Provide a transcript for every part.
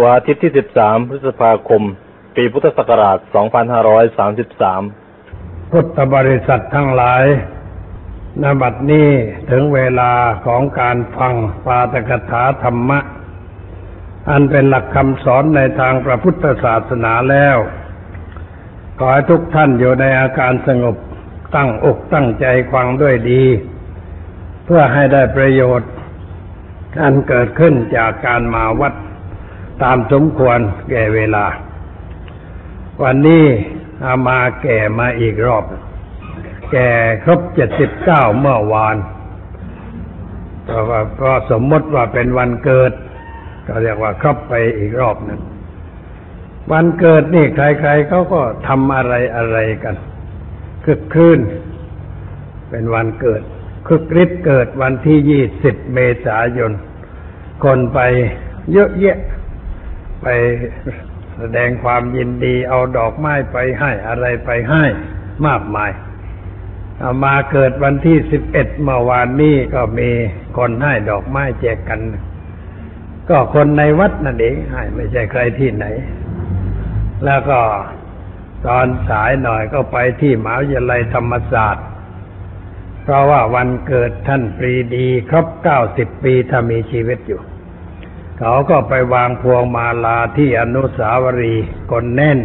วันอาทิตย์ที่ 13 พฤษภาคม ปีพุทธศักราช 2533 พุทธบริษัททั้งหลายนบัดนี้ถึงเวลาของการฟังปาตกถาธรรมะ อันเป็นหลักคำสอนในทางพระพุทธศาสนาแล้ว ขอให้ทุกท่านอยู่ในอาการสงบตั้งอกตั้งใจฟังด้วยดี เพื่อให้ได้ประโยชน์อันเกิดขึ้นจากการมาวัด ตามสมควรแก่เวลา วันนี้อามาแก่มาอีกรอบ แก่ครบเจ็ดสิบเก้าเมื่อวานเพราะว่าเพราะสมมติว่าเป็นวันเกิด ก็เรียกว่าครบไปอีกรอบหนึ่งวันเกิดนี่ใครๆเขาก็ทำอะไรอะไรกันคึกคืนเป็นวันเกิด คึกฤทธิ์เกิดวันที่ยี่สิบเมษายน คนไปเยอะแยะ ไปแสดงความยินดีเอาดอกไม้ไปให้อะไรไปให้มากมายามาเกิดวันที่สิบเอ็ดเมื่อวานนี้ก็มีคนให้ดอกไม้แจกกัน ก็คนในวัดนั่นเองให้ไม่ใช่ใครที่ไหน แล้วก็ตอนสายหน่อยก็ไปที่มหาวิทยาลัยธรรมศาสตร์ เพราะว่าวันเกิดท่านปรีดี ครบเก้าสิบปีถ้ามีชีวิตอยู่ เขาก็ไปวางพวงมาลาที่อนุสาวรีย์คนแน่น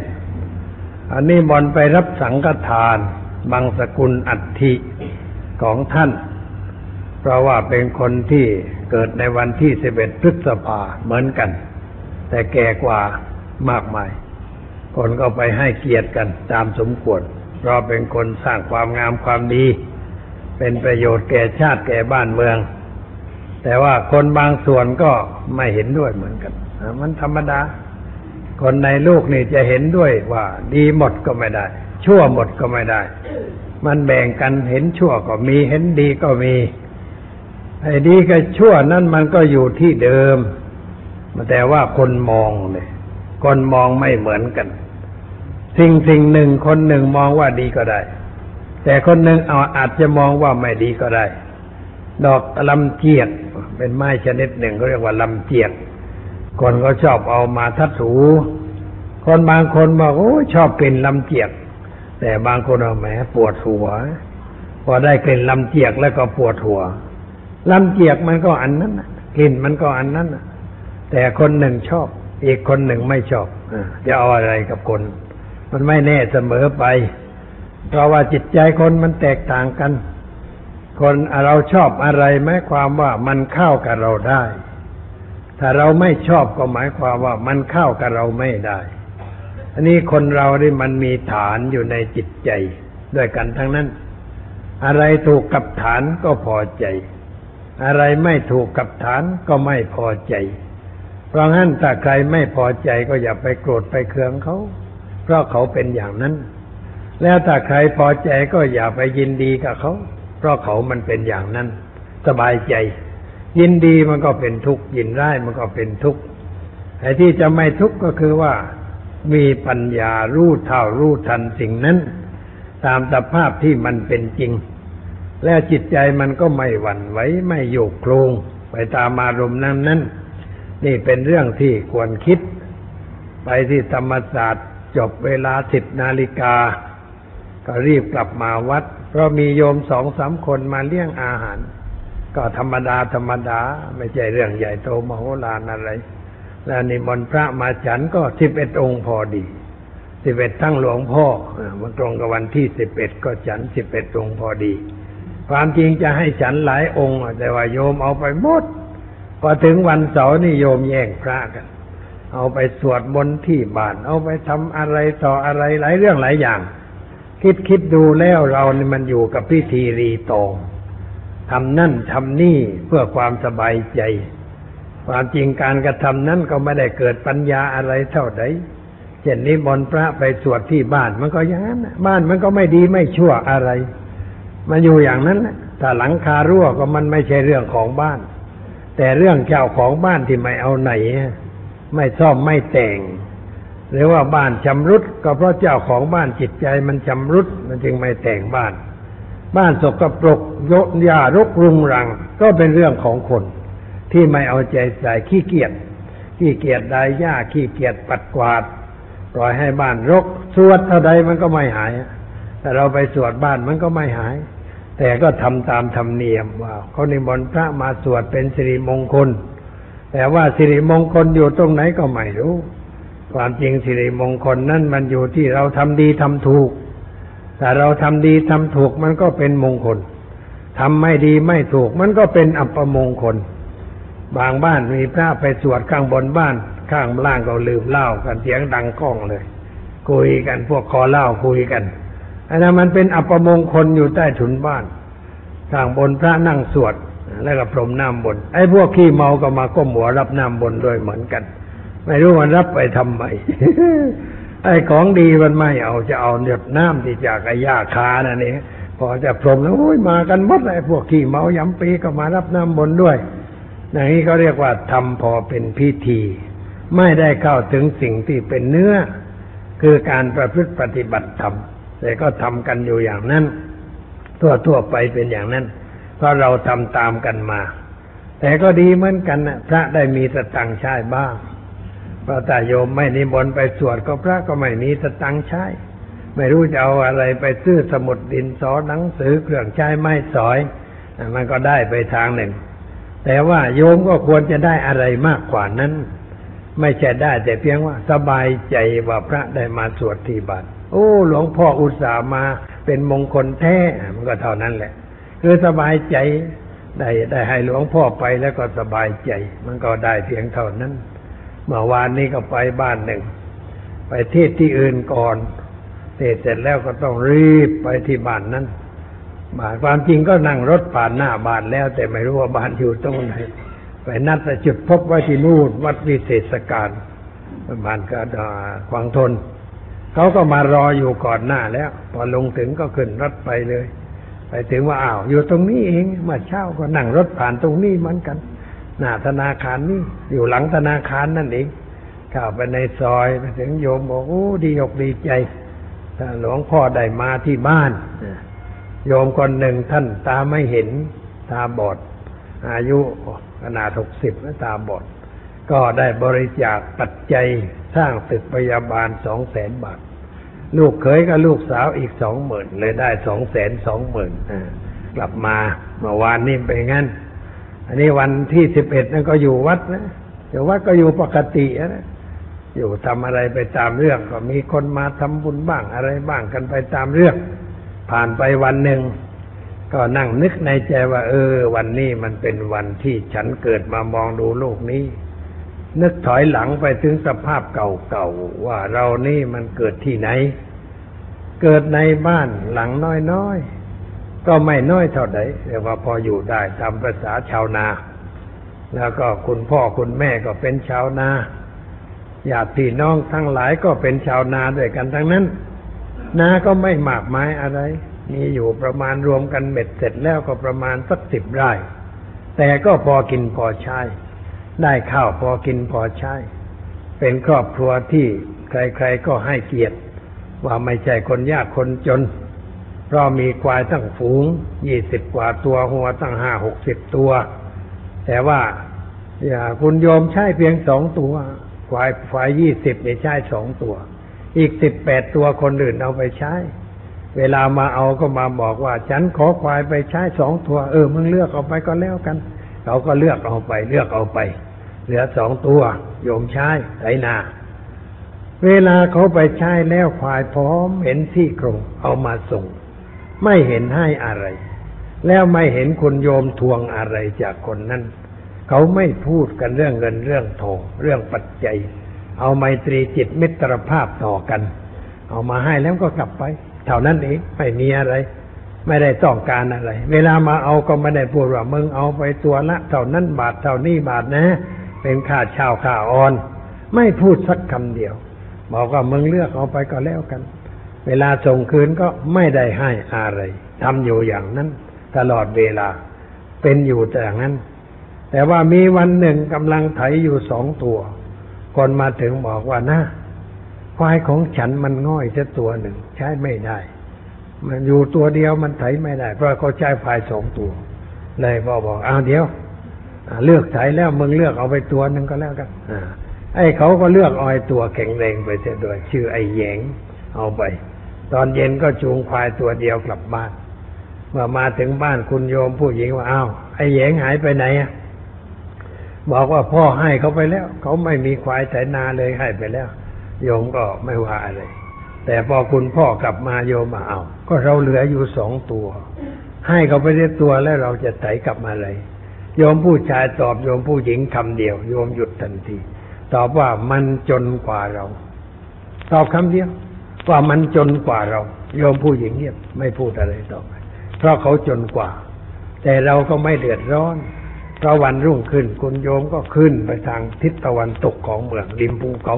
อันนี้บอลไปรับสังฆทานบางสกุลอัฐิของท่าน เพราะว่าเป็นคนที่เกิดในวันที่สิบเอ็ดพฤษภาเหมือนกัน แต่แก่กว่ามากมาย คนก็ไปให้เกียรติกันตามสมควร เพราะเป็นคนสร้างความงามความดี เป็นประโยชน์แก่ชาติแก่บ้านเมือง แต่ว่าคนบางส่วนก็ไม่เห็นด้วยเหมือนกันมันธรรมดา คนในลูกนี่จะเห็นด้วยว่าดีหมดก็ไม่ได้ ชั่วหมดก็ไม่ได้ มันแบ่งกันเห็นชั่วก็มีเห็นดีก็มีไอ้ดีกับชั่วนั่นมันก็อยู่ที่เดิม แต่ว่าคนมองเนี่ยคนมองไม่เหมือนกัน สิ่งสิ่งหนึ่งคนหนึ่งมองว่าดีก็ได้ แต่คนหนึ่งเอาอาจจะมองว่าไม่ดีก็ได้ ดอกลำเจียก เป็นไม้ชนิดหนึ่งเขาเรียกว่าลำเจียก คนก็ชอบเอามาทัดถู คนบางคนบอกโอ้ชอบกลิ่นลำเจียก แต่บางคนเอาแหมปวดหัว พอได้กลิ่นลำเจียกแล้วก็ปวดหัวลำเจียกมันก็อันนั้นกลิ่นมันก็อันนั้นแต่คนหนึ่งชอบ อีกคนหนึ่งไม่ชอบจะเอาอะไรกับคน มันไม่แน่เสมอไป เพราะว่าจิตใจคนมันแตกต่างกัน คนเราชอบอะไรหมายความว่ามันเข้ากับเราได้ ถ้าเราไม่ชอบก็หมายความว่ามันเข้ากับเราไม่ได้ อันนี้คนเรานี่มันมีฐานอยู่ในจิตใจด้วยกันทั้งนั้น อะไรถูกกับฐานก็พอใจ อะไรไม่ถูกกับฐานก็ไม่พอใจ เพราะงั้นถ้าใครไม่พอใจก็อย่าไปโกรธไปเคืองเขา เพราะเขาเป็นอย่างนั้น แล้วถ้าใครพอใจก็อย่าไปยินดีกับเขา เพราะเขามันเป็นอย่างนั้น สบายใจ ยินดีมันก็เป็นทุกข์ยินร้ายมันก็เป็นทุกข์ไอ้ที่จะไม่ทุกข์ก็คือว่ามีปัญญารู้เท่ารู้ทันสิ่งนั้น ตามสภาพที่มันเป็นจริง แล้วจิตใจมันก็ไม่หวั่นไหวไม่โยกโครงไปตามอารมณ์นั้นนั้นนี่เป็นเรื่องที่ควรคิด ไปที่ธรรมศาสตร์จบเวลาสิบนาฬิกา ก็รีบกลับมาวัด เพราะมีโยมสองสามคนมาเลี้ยงอาหาร ก็ธรรมดาธรรมดา ไม่ใช่เรื่องใหญ่โตมโหฬารอะไร แล้วนิมนต์พระมาฉันก็สิบเอ็ดองค์พอดีสิบเอ็ดทั้งหลวงพ่อมันตรงกับวันที่สิบเอ็ดก็ฉันสิบเอ็ดองค์พอดี ความจริงจะให้ฉันหลายองค์แต่ว่าโยมเอาไปหมดพอถึงวันเสาร์นี่โยมแย่งพระกัน เอาไปสวดมนต์ที่บ้าน เอาไปทำอะไรต่ออะไรหลายเรื่องหลายอย่าง คิดคิดดูแล้วเรานี่มันอยู่กับพิธีรีตองทำนั่นทำนี่เพื่อความสบายใจ ความจริงการกระทำนั้นก็ไม่ได้เกิดปัญญาอะไรเท่าใดเช่นนี้มนพระไปสวดที่บ้านมันก็อย่างนั้นน่ะบ้านมันก็ไม่ดีไม่ชั่วอะไร มันอยู่อย่างนั้นแหละถ้าหลังคารั่วก็มันไม่ใช่เรื่องของบ้าน แต่เรื่องเจ้าของบ้านที่ไม่เอาไหน ไม่ซ่อมไม่แต่ง หรือว่าบ้านชำรุดก็เพราะเจ้าของบ้านจิตใจมันชำรุดมันจึงไม่แต่งบ้าน บ้านสกปรกยกยารกรุงรัง ก็เป็นเรื่องของคน ที่ไม่เอาใจใส่ขี้เกียจขี้เกียจได้หญ้าขี้เกียจปัดกวาดปล่อยให้บ้านรก สวดเท่าใดมันก็ไม่หายแต่เราไปสวดบ้านมันก็ไม่หาย แต่ก็ทำตามธรรมเนียมว่าเขานิมนต์พระมาสวดเป็นสิริมงคล แต่ว่าสิริมงคลอยู่ตรงไหนก็ไม่รู้ ความจริงสิริมงคลนั่นมันอยู่ที่เราทำดีทำถูก แต่เราทำดีทำถูกมันก็เป็นมงคลทำไม่ดีไม่ถูกมันก็เป็นอัปมงคล บางบ้านมีพระไปสวดข้างบนบ้าน ข้างล่างก็ลืมเล้ากันเสียงดังก้องเลย คุยกันพวกคอเล้าคุยกันอันนั้นมันเป็นอัปมงคลอยู่ใต้ถุนบ้านข้างบนพระนั่งสวดแล้วก็พรมน้ำบน ไอ้พวกขี้เมาก็มาก้มหัวรับน้ำบนด้วยเหมือนกัน ไม่รู้มันรับไปทำไมไอ้ของดีมันไม่เอาจะเอาหยดน้ำที่จากไอ้ยาคานั่นเองพอจะพรมแล้วโอ้ยมากันหมดเลยพวกขี้เมายำปีก็มารับน้ำบนด้วยอย่างนี้เขาเรียกว่าทำพอเป็นพิธี ไม่ได้เข้าถึงสิ่งที่เป็นเนื้อ คือการประพฤติปฏิบัติธรรมแต่ก็ทำกันอยู่อย่างนั้น ทั่วทั่วไปเป็นอย่างนั้น เพราะเราทำตามกันมา แต่ก็ดีเหมือนกันนะพระได้มีสตังค์ใช้บ้าง เพราะแต่โยมไม่นิมนต์ไปสวดก็พระก็ไม่มีสตังค์ใช้ ไม่รู้จะเอาอะไรไปซื้อสมุดดินสอหนังสือเครื่องใช้ไม้สอย มันก็ได้ไปทางหนึ่ง แต่ว่าโยมก็ควรจะได้อะไรมากกว่านั้น ไม่ใช่ได้ แต่เพียงว่าสบายใจว่าพระได้มาสวดที่บ้านโอ้ หลวงพ่ออุตส่าห์มาเป็นมงคลแท้มันก็เท่านั้นแหละ คือสบายใจได้ได้ให้หลวงพ่อไปแล้วก็สบายใจ มันก็ได้เพียงเท่านั้น เมื่อวานนี้ก็ไปบ้านหนึ่ง ไปเทศที่อื่นก่อนเทศเสร็จแล้วก็ต้องรีบไปที่บ้านนั้นบ้านความจริงก็นั่งรถผ่านหน้าบ้านแล้ว แต่ไม่รู้ว่าบ้านอยู่ตรงไหนไปนัดจุดพบไว้ที่นู่นวัดวิเศษการบ้านก็ควางทนเขาก็มารออยู่ก่อนหน้าแล้ว พอลงถึงก็ขึ้นรถไปเลย ไปถึงว่าอ้าวอยู่ตรงนี้เองมื่อเช้าก็นั่งรถผ่านตรงนี้เหมือนกัน หน้าธนาคารนี่อยู่หลังธนาคารนั่นเองเข้าไปในซอยไปถึงโยมบอกโอ้ดีอกดีใจถ้าหลวงพ่อได้มาที่บ้านโยมคนหนึ่งท่านตาไม่เห็นตาบอด อายุขนาดหกสิบแล้วตาบอด ก็ได้บริจาคปัจจัยสร้างตึกพยาบาลสองแสนบาท ลูกเขยกับลูกสาวอีกสองหมื่นเลยได้สองแสนสองหมื่นกลับมาเมื่อวานนี้เป็นงั้น อันนี้วันที่สิบเอ็ดนั่นก็อยู่วัดนะอยู่วัดก็อยู่ปกตินะอยู่ทำอะไรไปตามเรื่องก็มีคนมาทำบุญบ้างอะไรบ้างกันไปตามเรื่อง ผ่านไปวันหนึ่งก็นั่งนึกในใจว่า เออ วันนี้มันเป็นวันที่ฉันเกิดมามองดูโลกนี้ นึกถอยหลังไปถึงสภาพเก่าๆว่าเรานี่มันเกิดที่ไหน เกิดในบ้านหลังน้อยๆ ก็ไม่น้อยเท่าใดแต่ว่าพออยู่ได้ตามภาษาชาวนา แล้วก็คุณพ่อคุณแม่ก็เป็นชาวนาญาติพี่น้องทั้งหลายก็เป็นชาวนาด้วยกันทั้งนั้น นาก็ไม่มากมายอะไร มีอยู่ประมาณรวมกันเบ็ดเสร็จแล้วก็ประมาณสักสิบไร่ แต่ก็พอกินพอใช้ ได้ข้าวพอกินพอใช้ เป็นครอบครัวที่ใครๆก็ให้เกียรติ ว่าไม่ใช่คนยากคนจน เพราะมีควายตั้งฝูงยี่สิบกว่าตัวหัวตั้งห้าหกสิบตัว แต่ว่าอย่าคุณโยมใช้เพียงสองตัว ควายควายยี่สิบเนี่ยใช้สองตัว อีกสิบแปดตัวคนอื่นเอาไปใช้ เวลามาเอาก็มาบอกว่า ฉันขอควายไปใช้สองตัว เออมึงเลือกเอาไปก็แล้วกันเขาก็เลือกเอาไปเลือกเอาไป เหลือสองตัว โยมใช้ไถนาเวลาเขาไปใช้แล้วควายพร้อมเห็นที่โครงเอามาส่ง ไม่เห็นให้อะไร แล้วไม่เห็นคุณโยมทวงอะไรจากคนนั้น เขาไม่พูดกันเรื่องเงินเรื่องทองเรื่องปัจจัย เอาไมตรีจิตมิตรภาพต่อกัน เอามาให้แล้วก็กลับไป เท่านั้นเองไม่มีอะไร ไม่ได้ต้องการอะไร เวลามาเอาก็ไม่ได้พูดว่ามึงเอาไปตัวละ เท่านั้นบาทเท่านี้บาทนะ เป็นค่าช่าค่าออน ไม่พูดสักคำเดียวบอกว่ามึงเลือกเอาไปก็แล้วกัน เวลาส่งคืนก็ไม่ได้ให้อะไรทำอยู่อย่างนั้น ตลอดเวลา เป็นอยู่แต่อย่างนั้น แต่ว่ามีวันหนึ่งกำลังไถอยู่สองตัว คนมาถึงบอกว่านะควายของฉันมันง่อยจะตัวหนึ่ง ใช้ไม่ได้ มันอยู่ตัวเดียวมันไถไม่ได้ เพราะเขาใช้ควายสองตัว เลยพ่อบอกอ้าวเดี๋ยวเลือกไถแล้วมึงเลือกเอาไปตัวหนึ่งก็แล้วกันอไอ้เขาก็เลือกเออยตัวแข็งแรงไปเสียด้วย ชื่อไอ้แยงเอาไป ตอนเย็นก็จูงควายตัวเดียวกลับบ้าน เมื่อมาถึงบ้านคุณโยมผู้หญิงว่าอ้าวไอ้แหยงหายไปไหนอะบอกว่าพ่อให้เขาไปแล้ว เขาไม่มีควายไถนาเลยให้ไปแล้ว โยมก็ไม่ว่าอะไร แต่พอคุณพ่อกลับมาโยมมาเอา ก็เราเหลืออยู่สองตัว ให้เขาไปได้ตัวแล้วเราจะไถกลับมาเลยโยมผู้ชายตอบโยมผู้หญิงคำเดียว โยมหยุดทันที ตอบว่ามันจนกว่าเรา ตอบคำเดียว ว่ามันจนกว่าเราโยมผู้หญิงเงียบไม่พูดอะไรต่อไปเพราะเขาจนกว่า แต่เราก็ไม่เดือดร้อนเพราะวันรุ่งขึ้นคุณโยมก็ขึ้นไปทางทิศตะวันตกของเมืองริมภูเขา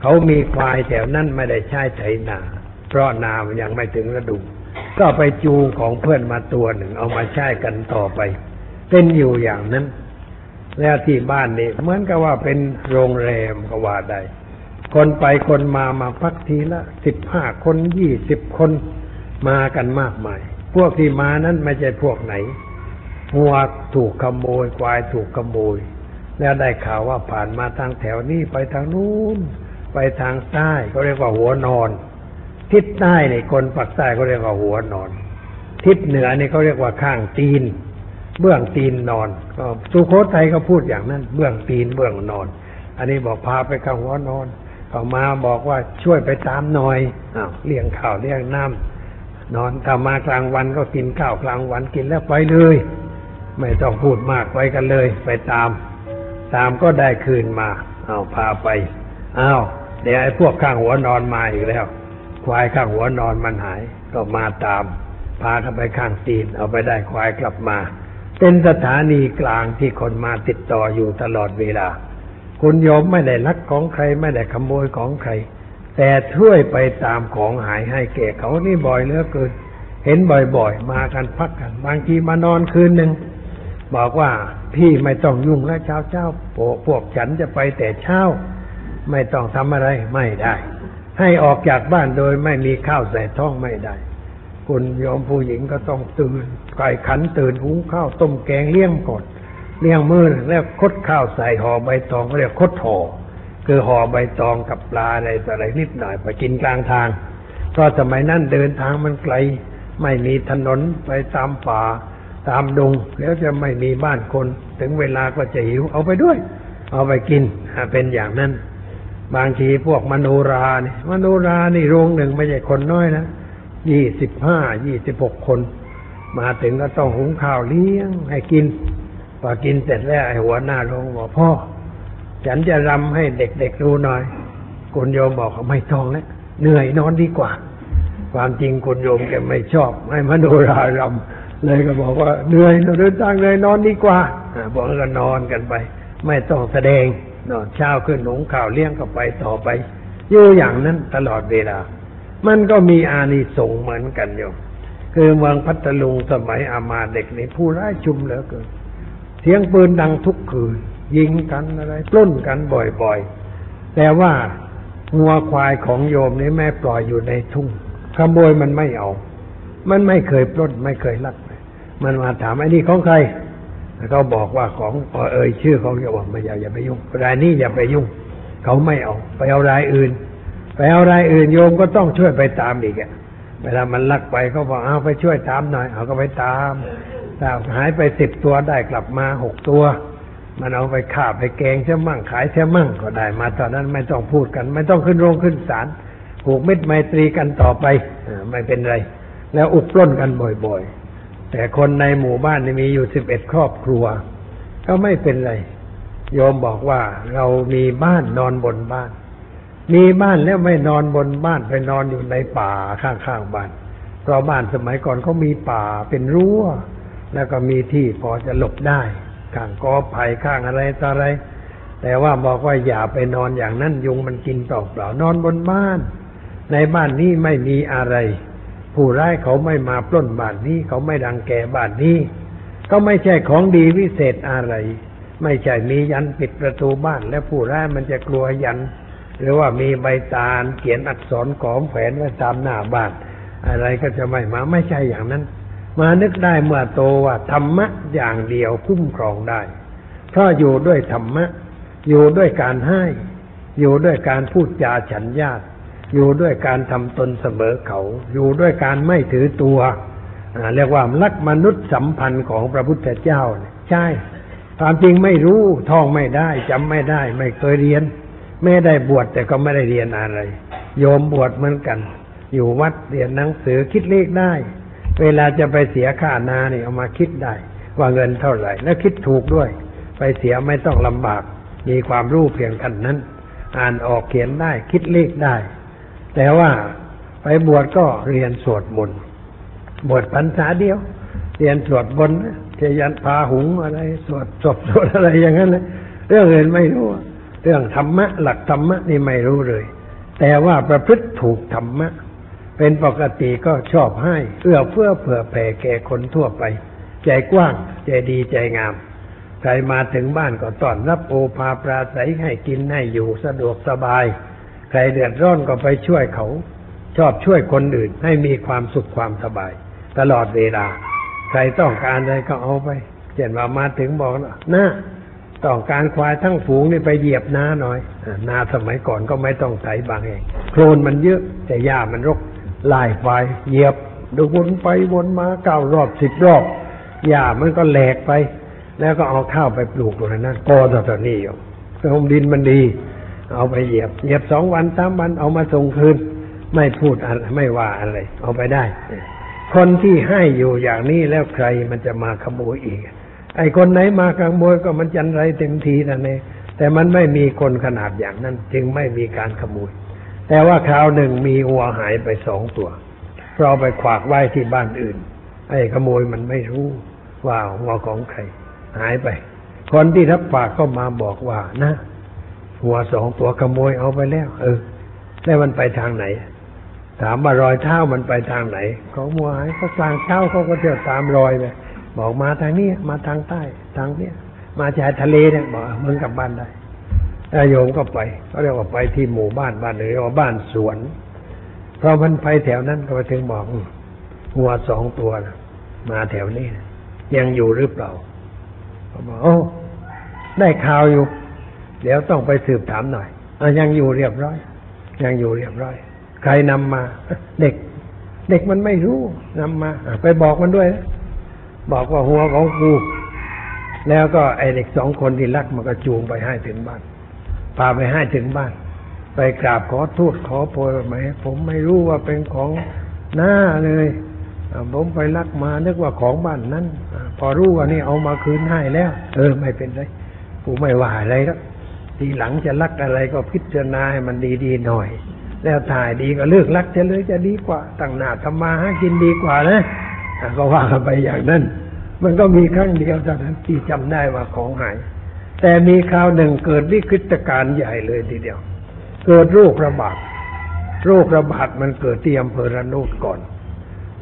เขามีควายแถวนั้นไม่ได้ใช้ไถนา เพราะนามันยังไม่ถึงฤดู ก็ไปจูงของเพื่อนมาตัวหนึ่งเอามาใช้กันต่อไป เป็นอยู่อย่างนั้น แล้วที่บ้านนี่เหมือนกับว่าเป็นโรงแรมก็ว่าได้ คนไปคนมามาพักทีละสิบห้าคนยี่สิบคนมากันมากมาย พวกที่มานั้นไม่ใช่พวกไหนหัวถูกขโมยควายถูกขโมย แล้วได้ข่าวว่าผ่านมาทางแถวนี้ไปทางนู้น ไปทางใต้ก็เรียกว่าหัวนอน ทิศใต้ในคนปากใต้ก็เรียกว่าหัวนอน ทิศเหนือนี่เขาเรียกว่าข้างตีน เบื้องตีนนอนก็สุโขทัยก็พูดอย่างนั้น เบื้องตีนเบื้องนอน อันนี้บอกพาไปข้างหัวนอน เขามาบอกว่าช่วยไปตามหน่อยอ้าวเลี้ยงข้าวเลี้ยงน้ำนอนถ้ามากลางวันก็กินข้าวกลางวันกินแล้วไปเลย ไม่ต้องพูดมากไปกันเลย ไปตาม ตามก็ได้คืนมาเอาพาไปอ้าวเดี๋ยวไอ้พวกข้างหัวนอนมาอีกแล้ว ควายข้างหัวนอนมันหาย ก็มาตาม พาเข้าไปข้างตีน เอาไปได้ควายกลับมา เป็นสถานีกลางที่คนมาติดต่ออยู่ตลอดเวลา คุณโยมไม่ได้ลักของใครไม่ได้ขโมยของใคร แต่ช่วยไปตามของหายให้แก่เขานี่บ่อยเหลือเกิน เห็นบ่อยๆ มากันพักกัน บางทีมานอนคืนหนึ่งบอกว่าพี่ไม่ต้องยุ่งแล้วเช้าเช้าพวกพวกฉันจะไปแต่เช้า ไม่ต้องทำอะไรไม่ได้ ให้ออกจากบ้านโดยไม่มีข้าวใส่ท้องไม่ได้ คุณโยมผู้หญิงก็ต้องตื่นไก่ขันตื่นหุงข้าวต้มแกงเลี้ยงก่อน เลี้ยงมือแล้วคดข้าวใส่ห่อใบตองเรียกคดห่อคือห่อใบตองกับปลาอะไรอะไรนิดหน่อยไปกินกลางทาง เพราะสมัยนั้นเดินทางมันไกล ไม่มีถนนไปตามป่า ตามดง แล้วจะไม่มีบ้านคน ถึงเวลาก็จะหิวเอาไปด้วย เอาไปกินเป็นอย่างนั้น บางทีพวกมโนราเนี่ยมโนรานี่โรงหนึ่งไม่ใช่คนน้อยนะยี่สิบห้ายี่สิบหกคน มาถึงก็ต้องหุงข้าวเลี้ยงให้กิน พอกินเสร็จแล้วไอ้หัวหน้าโรงบอกพ่อ ฉันจะรำให้เด็กๆดูหน่อยคุณโยมบอกไม่ต้องแล้วเหนื่อยนอนดีกว่า ความจริงคุณโยมแกไม่ชอบให้มโนรารำเลยก็บอกว่าเหนื่อยเดินทางเลยนอนดีกว่าอ่าบอกก็นอนกันไป ไม่ต้องแสดงนอนเช้าขึ้นหนงข่าวเลี้ยงก็ไปต่อไปอยู่อย่างนั้นตลอดเวลา มันก็มีอานิสงส์เหมือนกันโยมคือเมืองพัทลุงสมัยอามาเด็กนี่ผู้ร้ายชุมเหลือเกิน เสียงปืนดังทุกคืน ยิงกันอะไรปล้นกันบ่อยๆ แต่ว่างัวควายของโยมนี่แม่ปล่อยอยู่ในทุ่งขโมยมันไม่เอา มันไม่เคยปล้นไม่เคยลัก มันมาถามไอ้นี่ของใครแล้วเขาบอกว่าของอเอ่ยชื่อขาจะบอกไม่อย่าอย่าไปยุ่งรายนี้อย่าไปยุ่ง เขาไม่เอา ไปเอารายอื่น ไปเอารายอื่นโยมก็ต้องช่วยไปตามอีกอะ เวลามันลักไปเขาบอกเอาไปช่วยตามหน่อย เอาก็ไปตามถ้าหายไปสิบตัวได้กลับมาหกตัว มันเอาไปฆ่าไปแกงเช่มั่งขายเช่มั่งก็ได้มาตอนนั้นไม่ต้องพูดกัน ไม่ต้องขึ้นโรงขึ้นศาลผูกมิตรไมตรีกันต่อไปไม่เป็นไร แล้วอุปล้นกันบ่อยๆ แต่คนในหมู่บ้านนี่มีอยู่สิบเอ็ดครอบครัว ก็ไม่เป็นไร โยมบอกว่าเรามีบ้านนอนบนบ้าน มีบ้านแล้วไม่นอนบนบ้านไปนอนอยู่ในป่าข้างๆบ้าน เพราะบ้านสมัยก่อนเขามีป่าเป็นรั้ว แล้วก็มีที่พอจะหลบได้ ข้างกอไผ่ข้างอะไรต่ออะไร แต่ว่าบอกว่าอย่าไปนอนอย่างนั้นยุงมันกินตอเปล่านอนบนบ้าน ในบ้านนี้ไม่มีอะไร ผู้ร้ายเขาไม่มาปล้นบ้านนี้ เขาไม่ดังแกบ้านนี้ ก็ไม่ใช่ของดีวิเศษอะไร ไม่ใช่มียันปิดประตูบ้าน แล้วผู้ร้ายมันจะกลัวยัน หรือว่ามีใบตาลเขียนอักษรของแผนไว้ตามหน้าบ้าน อะไรก็จะไม่มาไม่ใช่อย่างนั้น มานึกได้เมื่อโตว่าธรรมะอย่างเดียวคุ้มครองได้ เพราะอยู่ด้วยธรรมะ อยู่ด้วยการให้ อยู่ด้วยการพูดจาฉันญาติ อยู่ด้วยการทำตนเสมอเขา อยู่ด้วยการไม่ถือตัวเรียกว่าลักมนุษย์สัมพันธ์ของพระพุทธเจ้าใช่ความจริงไม่รู้ท่องไม่ได้จำไม่ได้ ไม่เคยเรียน ไม่ได้บวชแต่ก็ไม่ได้เรียนอะไร โยมบวชเหมือนกัน อยู่วัดเรียนหนังสือคิดเลขได้ เวลาจะไปเสียค่านาเนี่ยเอามาคิดได้ ว่าเงินเท่าไหร่ แล้วคิดถูกด้วย ไปเสียไม่ต้องลำบาก มีความรู้เพียงกันนั้น อ่านออกเขียนได้ คิดเลขได้ แต่ว่าไปบวชก็เรียนสวดมนต์บวชพรรษาเดียว เรียนสวดมนต์เจยันพาหุงอะไร สวดศพสวดอะไรอย่างนั้นนะเรื่องอื่นไม่รู้ เรื่องธรรมะ หลักธรรมะนี่ไม่รู้เลย แต่ว่าประพฤติถูกธรรมะ เป็นปกติก็ชอบให้เอื้อเฟื้อเผื่อแผ่แก่คนทั่วไป ใจกว้าง ใจดีใจงาม ใครมาถึงบ้านก็ต้อนรับโอภาปราศัยให้กินให้อยู่สะดวกสบาย ใครเดือดร้อนก็ไปช่วยเขา ชอบช่วยคนอื่นให้มีความสุขความสบาย ตลอดเวลา ใครต้องการอะไรก็เอาไปเช่นว่ามาถึงบอกนะน้า ต้องการควายทั้งฝูงนี่ไปเหยียบนาหน่อยนาสมัยก่อนก็ไม่ต้องไถบางเองโคลนมันเยอะแต่หญ้ามันรกไล่ควายเหยียบดูวนไปวนมาเก้ารอบสิบรอบหญ้ามันก็แหลกไป แล้วก็เอาข้าวไปปลูกตรงนั้นกอต่อๆนี่อยู่พราะดินมันดี เอาไปเหยียบ เหยียบสองวันสามวันเอามาส่งคืน ไม่พูดอะไรไม่ว่าอะไร เอาไปได้ คนที่ให้อยู่อย่างนี้แล้วใครมันจะมาขโมยอีก ไอ้คนไหนมาขโมยก็มันจันไรเต็มทีนั่นเองแต่มันไม่มีคนขนาดอย่างนั้น จึงไม่มีการขโมย แต่ว่าคราวหนึ่งมีวัวหายไปสองตัวเพราะไปขวากไว้ที่บ้านอื่น ไอ้ขโมยมันไม่รู้ว่าวัวของใคร หายไป คนที่รับฝากก็มาบอกว่านะหัวสองตัวขโมยเอาไปแล้ว เออ แล้วมันไปทางไหน ถามว่ารอยเท้ามันไปทางไหน ของมัวหายเขาสร้างเท้าเขาก็เที่ยวตามรอยไป บอกมาทางนี้มาทางใต้ ทางเนี้ยมาชายทะเลเนี่ยบอกมึงกลับบ้านได้แล้วโยมก็ไปเขาเรียกว่าไปที่หมู่บ้านบ้านหรือว่าบ้านสวน เพราะมันไปแถวนั้นก็ไปถึงบอกหัวสองตัวนะมาแถวนี้นะยังอยู่หรือเปล่าเขาบอกโอ้ได้ข่าวอยู่ เดี๋ยวต้องไปสืบถามหน่อยอยังอยู่เรียบร้อย ยังอยู่เรียบร้อย ใครนำมา เด็ก เด็กมันไม่รู้นำมาไปบอกมันด้วยนะ บอกว่าหัวของกู แล้วก็ไอเด็กสองคนที่รักมันก็จูงไปให้ถึงบ้านพาไปให้ถึงบ้าน ไปกราบขอโทษขอโพยไหมผมไม่รู้ว่าเป็นของหน้าเลยผมไปรักมานึกว่าของบ้านนั้นอพอรู้ว่านี่เอามาคืนให้แล้ว เออไม่เป็นไรกูไม่ว่าอะไรแล้วทีหลังจะรักอะไรก็พิจารณาให้มันดีๆหน่อย แล้วถ่ายดีก็เลิกรักจะเลยจะดีกว่าตั้งหน้าทำมาหากินดีกว่านะ ก็ว่ากันไปอย่างนั้น มันก็มีครั้งเดียวเท่านั้นที่จำได้ว่าของหาย แต่มีคราวหนึ่งเกิดวิกฤตการณ์ใหญ่เลยทีเดียว เกิดโรคระบาด โรคระบาดมันเกิดที่อำเภอระโนดก่อน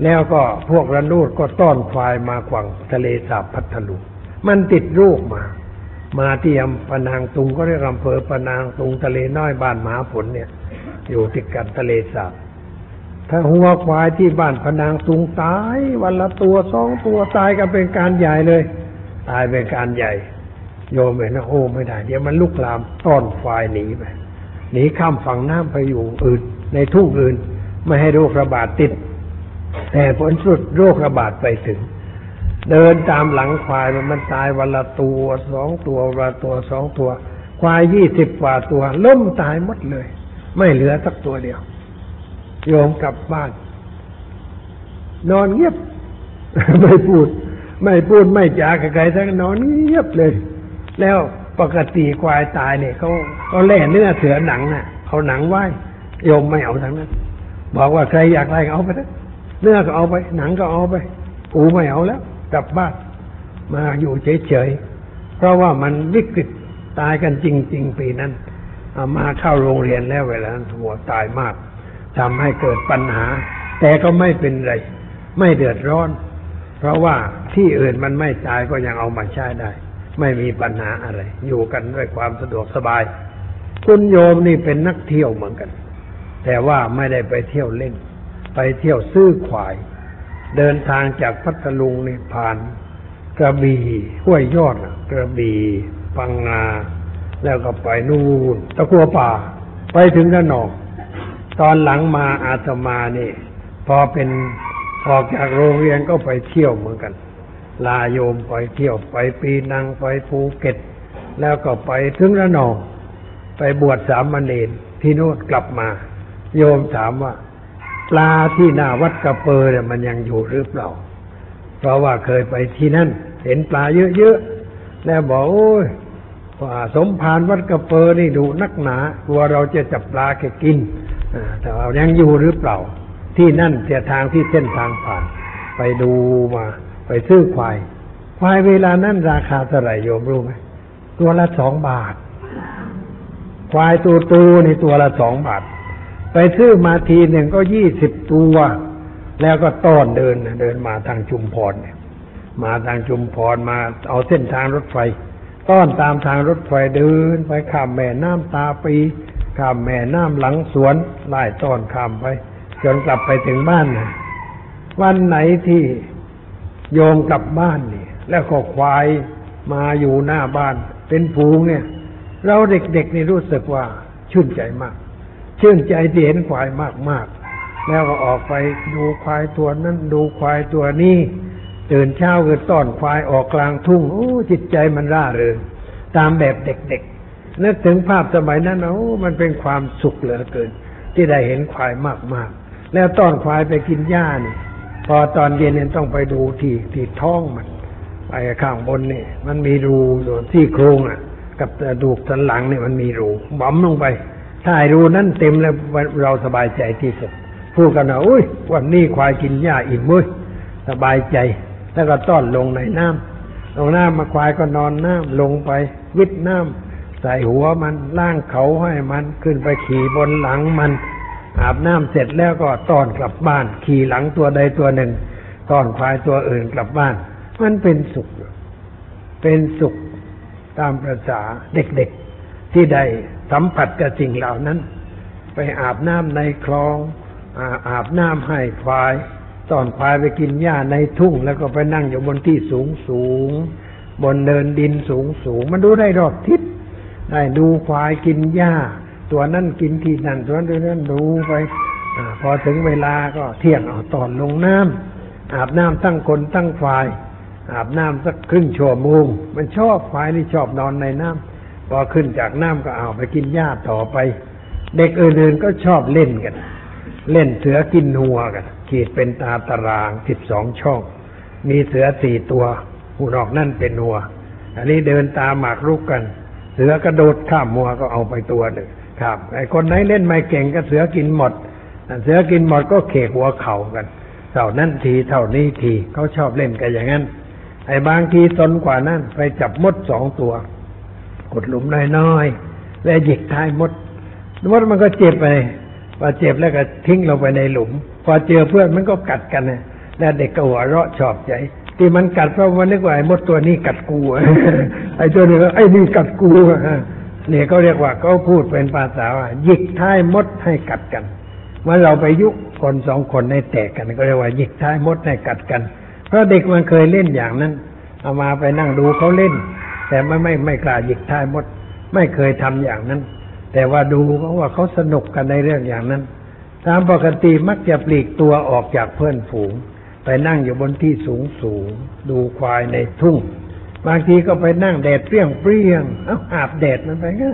แล้วก็พวกระโนดก็ต้อนควายมาขวางทะเลสาบพัทลุงมันติดโรคมา มาที่อำปะนางตุงก็เรียกอำเภอปะนางตุงทะเลน้อยบ้านมหาผลเนี่ย อยู่ติดกันทะเลสาบ ถ้าหัวควายที่บ้านพนางตุงตาย วันละตัวสองตัวตายกันเป็นการใหญ่เลย ตายเป็นการใหญ่ โยมเห็นนะโอ้ไม่ได้ เดี๋ยวมันลุกลามต้อนควายหนีไปหนีข้ามฝั่งน้ำไปอยู่อื่น ในทุ่งอื่น ไม่ให้โรคระบาดติด แต่ผลสุดโรคระบาดไปถึง เดินตามหลังควายมันมันตายวันละตัวสองตัววันละตัวสองตัว ควายยี่สิบกว่าตัว ล้มตายหมดเลย ไม่เหลือสักตัวเดียว โยมกลับบ้าน นอนเงียบ ไม่พูด ไม่พูดไม่จากับใครทั้งนอนเงียบเลย แล้วปกติควายตายเนี่ยเขาเขาแล่เนื้อเสือหนังน่ะเอาหนังไหวโยมไม่เอาทั้งนั้น บอกว่าใครอยากอะไรก็เอาไปนะเนื้อก็เอาไป หนังก็เอาไปกูไม่เอาแล้วกลับบ้านมาอยู่เฉยๆเพราะว่ามันวิกฤตตายกันจริง ๆ ปีนั้นมาเข้าโรงเรียนแล้วเวลานั้นหัวตายมาก ทำให้เกิดปัญหา แต่ก็ไม่เป็นไร ไม่เดือดร้อน เพราะว่าที่อื่นมันไม่ตายก็ยังเอามาใช้ได้ ไม่มีปัญหาอะไร อยู่กันด้วยความสะดวกสบาย คุณโยมนี่เป็นนักเที่ยวเหมือนกัน แต่ว่าไม่ได้ไปเที่ยวเล่น ไปเที่ยวซื้อควาย เดินทางจากพัทลุงนี่ผ่าน กระบี่ห้วยยอดกระบี่ปังงาแล้วก็ไปนู่นตะกัวป่า ไปถึงระนอง ตอนหลังมาอาตมานี่ พอเป็นออกจากโรงเรียนก็ไปเที่ยวเหมือนกัน ลาโยมไปเที่ยวไปปีนังไปภูเก็ต แล้วก็ไปถึงระนองไปบวชสามเณรที่โน่นกลับมา โยมถามว่า ปลาที่หน้าวัดกระเปอเนี่ยมันยังอยู่หรือเปล่า เพราะว่าเคยไปที่นั่น เห็นปลาเยอะๆแล้วบอกโอ้ยว่าสมภารวัดกระเปอนี่ดูนักหนากลัวเราจะจับปลาแกกิน แต่ว่ายังอยู่หรือเปล่า ที่นั่นเสียทางที่เส้นทางผ่าน ไปดูมา ไปซื้อควาย ควายเวลานั้นราคาเท่าไหร่โยมรู้ไหมตัวละสองบาท ควายตัวตูนี่ตัวละสองบาท ไปซื้อมาทีหนึ่งก็ยี่สิบตัว แล้วก็ต้อนเดินเดินมาทางชุมพรเนี่ยมาทางชุมพรมาเอาเส้นทางรถไฟ ต้อนตามทางรถไฟเดินไปข้ามแม่น้ำตาปี ข้ามแม่น้ำหลังสวนไล่ต้อนข้ามไป จนกลับไปถึงบ้านนะวันไหนที่โยมกลับบ้านนี่ แล้วก็ควายมาอยู่หน้าบ้าน เป็นฝูงเนี่ย เราเด็กๆนี่รู้สึกว่าชื่นใจมาก ชื่นใจที่เห็นควายมากๆ แล้วก็ออกไปดูควายตัวนั้น ดูควายตัวนี้ตื่นเช้าก็ต้อนควายออกกลางทุ่งโอ้จิตใจมันร่าเริงตามแบบเด็กๆ นึกถึงภาพสมัยนั้นนะโอ้มันเป็นความสุขเหลือเกิน ที่ได้เห็นควายมากๆ แล้วต้อนควายไปกินหญ้านี่ พอตอนเย็นเนี่ยต้องไปดูที่ที่ท้องมันไปข้างบนนี่มันมีรูอยู่ที่โครงอะ กับกระดูกสันหลังเนี่ยมันมีรูบ่มลงไป ถ้าไอ้รูนั้นเต็มแล้วเราสบายใจที่สุดพูดกันนะอุ้ยวันนี้ควายกินหญ้าอิ่มเว้ยสบายใจ แล้วก็ต้อนลงในน้ำลงน้ำมาควายก็นอนน้ำลงไปวิดน้ำ ใส่หัวมันล่างเขาให้มันขึ้นไปขี่บนหลังมันอาบน้ำเสร็จแล้วก็ต้อนกลับบ้าน ขี่หลังตัวใดตัวหนึ่งต้อนควายตัวอื่นกลับบ้าน มันเป็นสุข เป็นสุขตามประษาเด็กๆ ที่ได้สัมผัสกับสิ่งเหล่านั้น ไปอาบน้ำในคลองอาอาบน้ำให้ควายตอนควายไปกินหญ้าในทุ่ง แล้วก็ไปนั่งอยู่บนที่สูงสูงบนเนินดินสูงสูงมันดูได้รอบทิศ ได้ดูควายกินหญ้า ตัวนั้นกินที่นั่นตัวนั้นนั้นดูไปอพอถึงเวลาก็เที่ยงเอาตอนลงน้ำอาบน้ำตั้งคนตั้งควาย อาบน้ำสักครึ่งชั่วโมง มันชอบควายนี่ชอบนอนในน้ำพอขึ้นจากน้ำก็เอาไปกินหญ้าต่อไป เด็กอื่นๆก็ชอบเล่นกัน เล่นเสือกินหัวกัน ขีดเป็นตาตารางสิบสองช่อง มีเสือสี่ตัวหูนอกนั่นเป็นหัว อันนี้เดินตามหมากรุกกัน สือกระโดดข้ามหัวก็เอาไปตัวหนึ่งครับไอ้คนไหนเล่นไม่เก่งก็เสือกินหมด เสือกินหมดก็เขกหัวเข่ากันเท่านั้นทีเท่านี้ทีเขาชอบเล่นกันอย่างนั้นไอ้บางทีตนกว่านั้นไปจับมดสองตัวกดหลุมน้อยๆแล้วหยิกท้ายมดมดมันก็เจ็บไปพอเจ็บแล้วก็ทิ้งลงไปในหลุม พอเจอเพื่อนมันก็กัดกันนะแล้วเด็กก็หัวเราะชอบใจ ที่มันกัดเพราะมันนึกว่าไอ้มดตัวนี้กัดกูไอ้ตัวนี้ก็ไอ้นี่กัดกูเนี่ยเขาเรียกว่าเขาพูดเป็นภาษาว่าหยิกท้ายมดให้กัดกันเมื่อเราไปยุคนสองคนให้แตกกัน ก็เรียกว่าหยิกท้ายมดให้กัดกัน เพราะเด็กมันเคยเล่นอย่างนั้น เอามาไปนั่งดูเขาเล่น แต่ไม่ไม่ไม่กล้าหยิกท้ายมด ไม่เคยทำอย่างนั้น แต่ว่าดูเพราะว่าเขาสนุกกันในเรื่องอย่างนั้น ตามปกติมักจะปลีกตัวออกจากเพื่อนฝูง ไปนั่งอยู่บนที่สูงสูงดูควายในทุ่ง บางทีก็ไปนั่งแดดเปรี้ยงเปรี้ยงเอาอาบแดดมันไปก็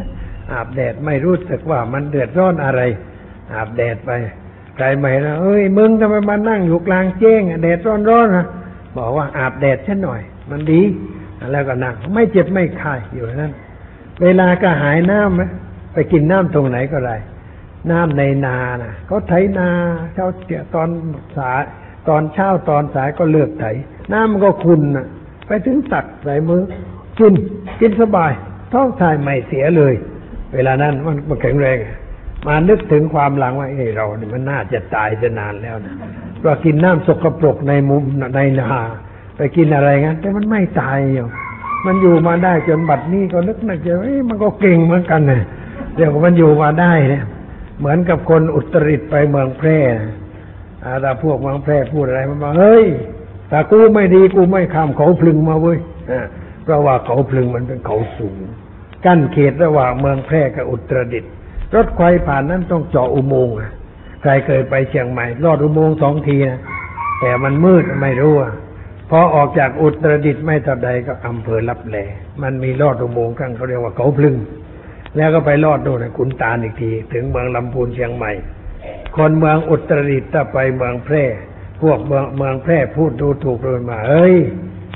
อาบแดดไม่รู้สึกว่ามันเดือดร้อนอะไร อาบแดดไปใครใหม่ละเอ้ยมึงทำไมมานั่งอยู่กลางแจ้งแดดร้อนๆนะบอกว่าอาบแดดฉันหน่อย มันดีแล้วก็นั่งไม่เจ็บไม่คายอยู่นั่นเวลาก็หายน้ำไหมไปกินน้ำตรงไหนก็ได้น้ำในนานะเขาไถนาเช้าเสียตอนสาย ตอนเช้าตอนสายก็เลือกไถน้ำมันก็คุณนะไปถึงตักใส่มือ กินกินสบาย ท้องถ่ายไม่เสียเลย เวลานั้นมันมันแข็งแรง มานึกถึงความหลังว่าเอ้เราเนี่ยมันน่าจะตายจะนานแล้วนะเรากินน้ำสกปรกในมุมในนาไปกินอะไรงั้น แต่มันไม่ตายอยู่มันอยู่มาได้จนบัดนี้ก็นึกนึกจะเอ้มันก็เก่งเหมือนกันนะเดี๋ยวมันอยู่มาได้เนี่ยเหมือนกับคนอุตริตไปเมืองแพร่นะ อาถ้าพวกเมืองแพร่พูดอะไรมันบอกเฮ้ยแต่กูไม่ดีกูไม่ข้ามเขาพลึงมาเว้ยเพราะว่าเขาพลึงมันเป็นเขาสูง กั้นเขตระหว่างเมืองแพร่กับอุตรดิตถ์รถไฟผ่านนั้นต้องเจาะอุโมงค์ใครเคยไปเชียงใหม่ลอดอุโมงค์สองทีนะแต่มันมืดไม่รู้พอออกจากอุตรดิตถ์ไม่เท่าใดก็อำเภอลับแลมันมีลอดอุโมงค์กันเขาเรียกว่าเขาพลึง แล้วก็ไปลอดโน่นขุนตาลอีกที ถึงเมืองลำพูนเชียงใหม่ คนเมืองอุตรดิตถ์ถ้าไปเมืองแพร่ พวกเมืองเมืองแพร่พูดดูถูกเลยมาเอ้ย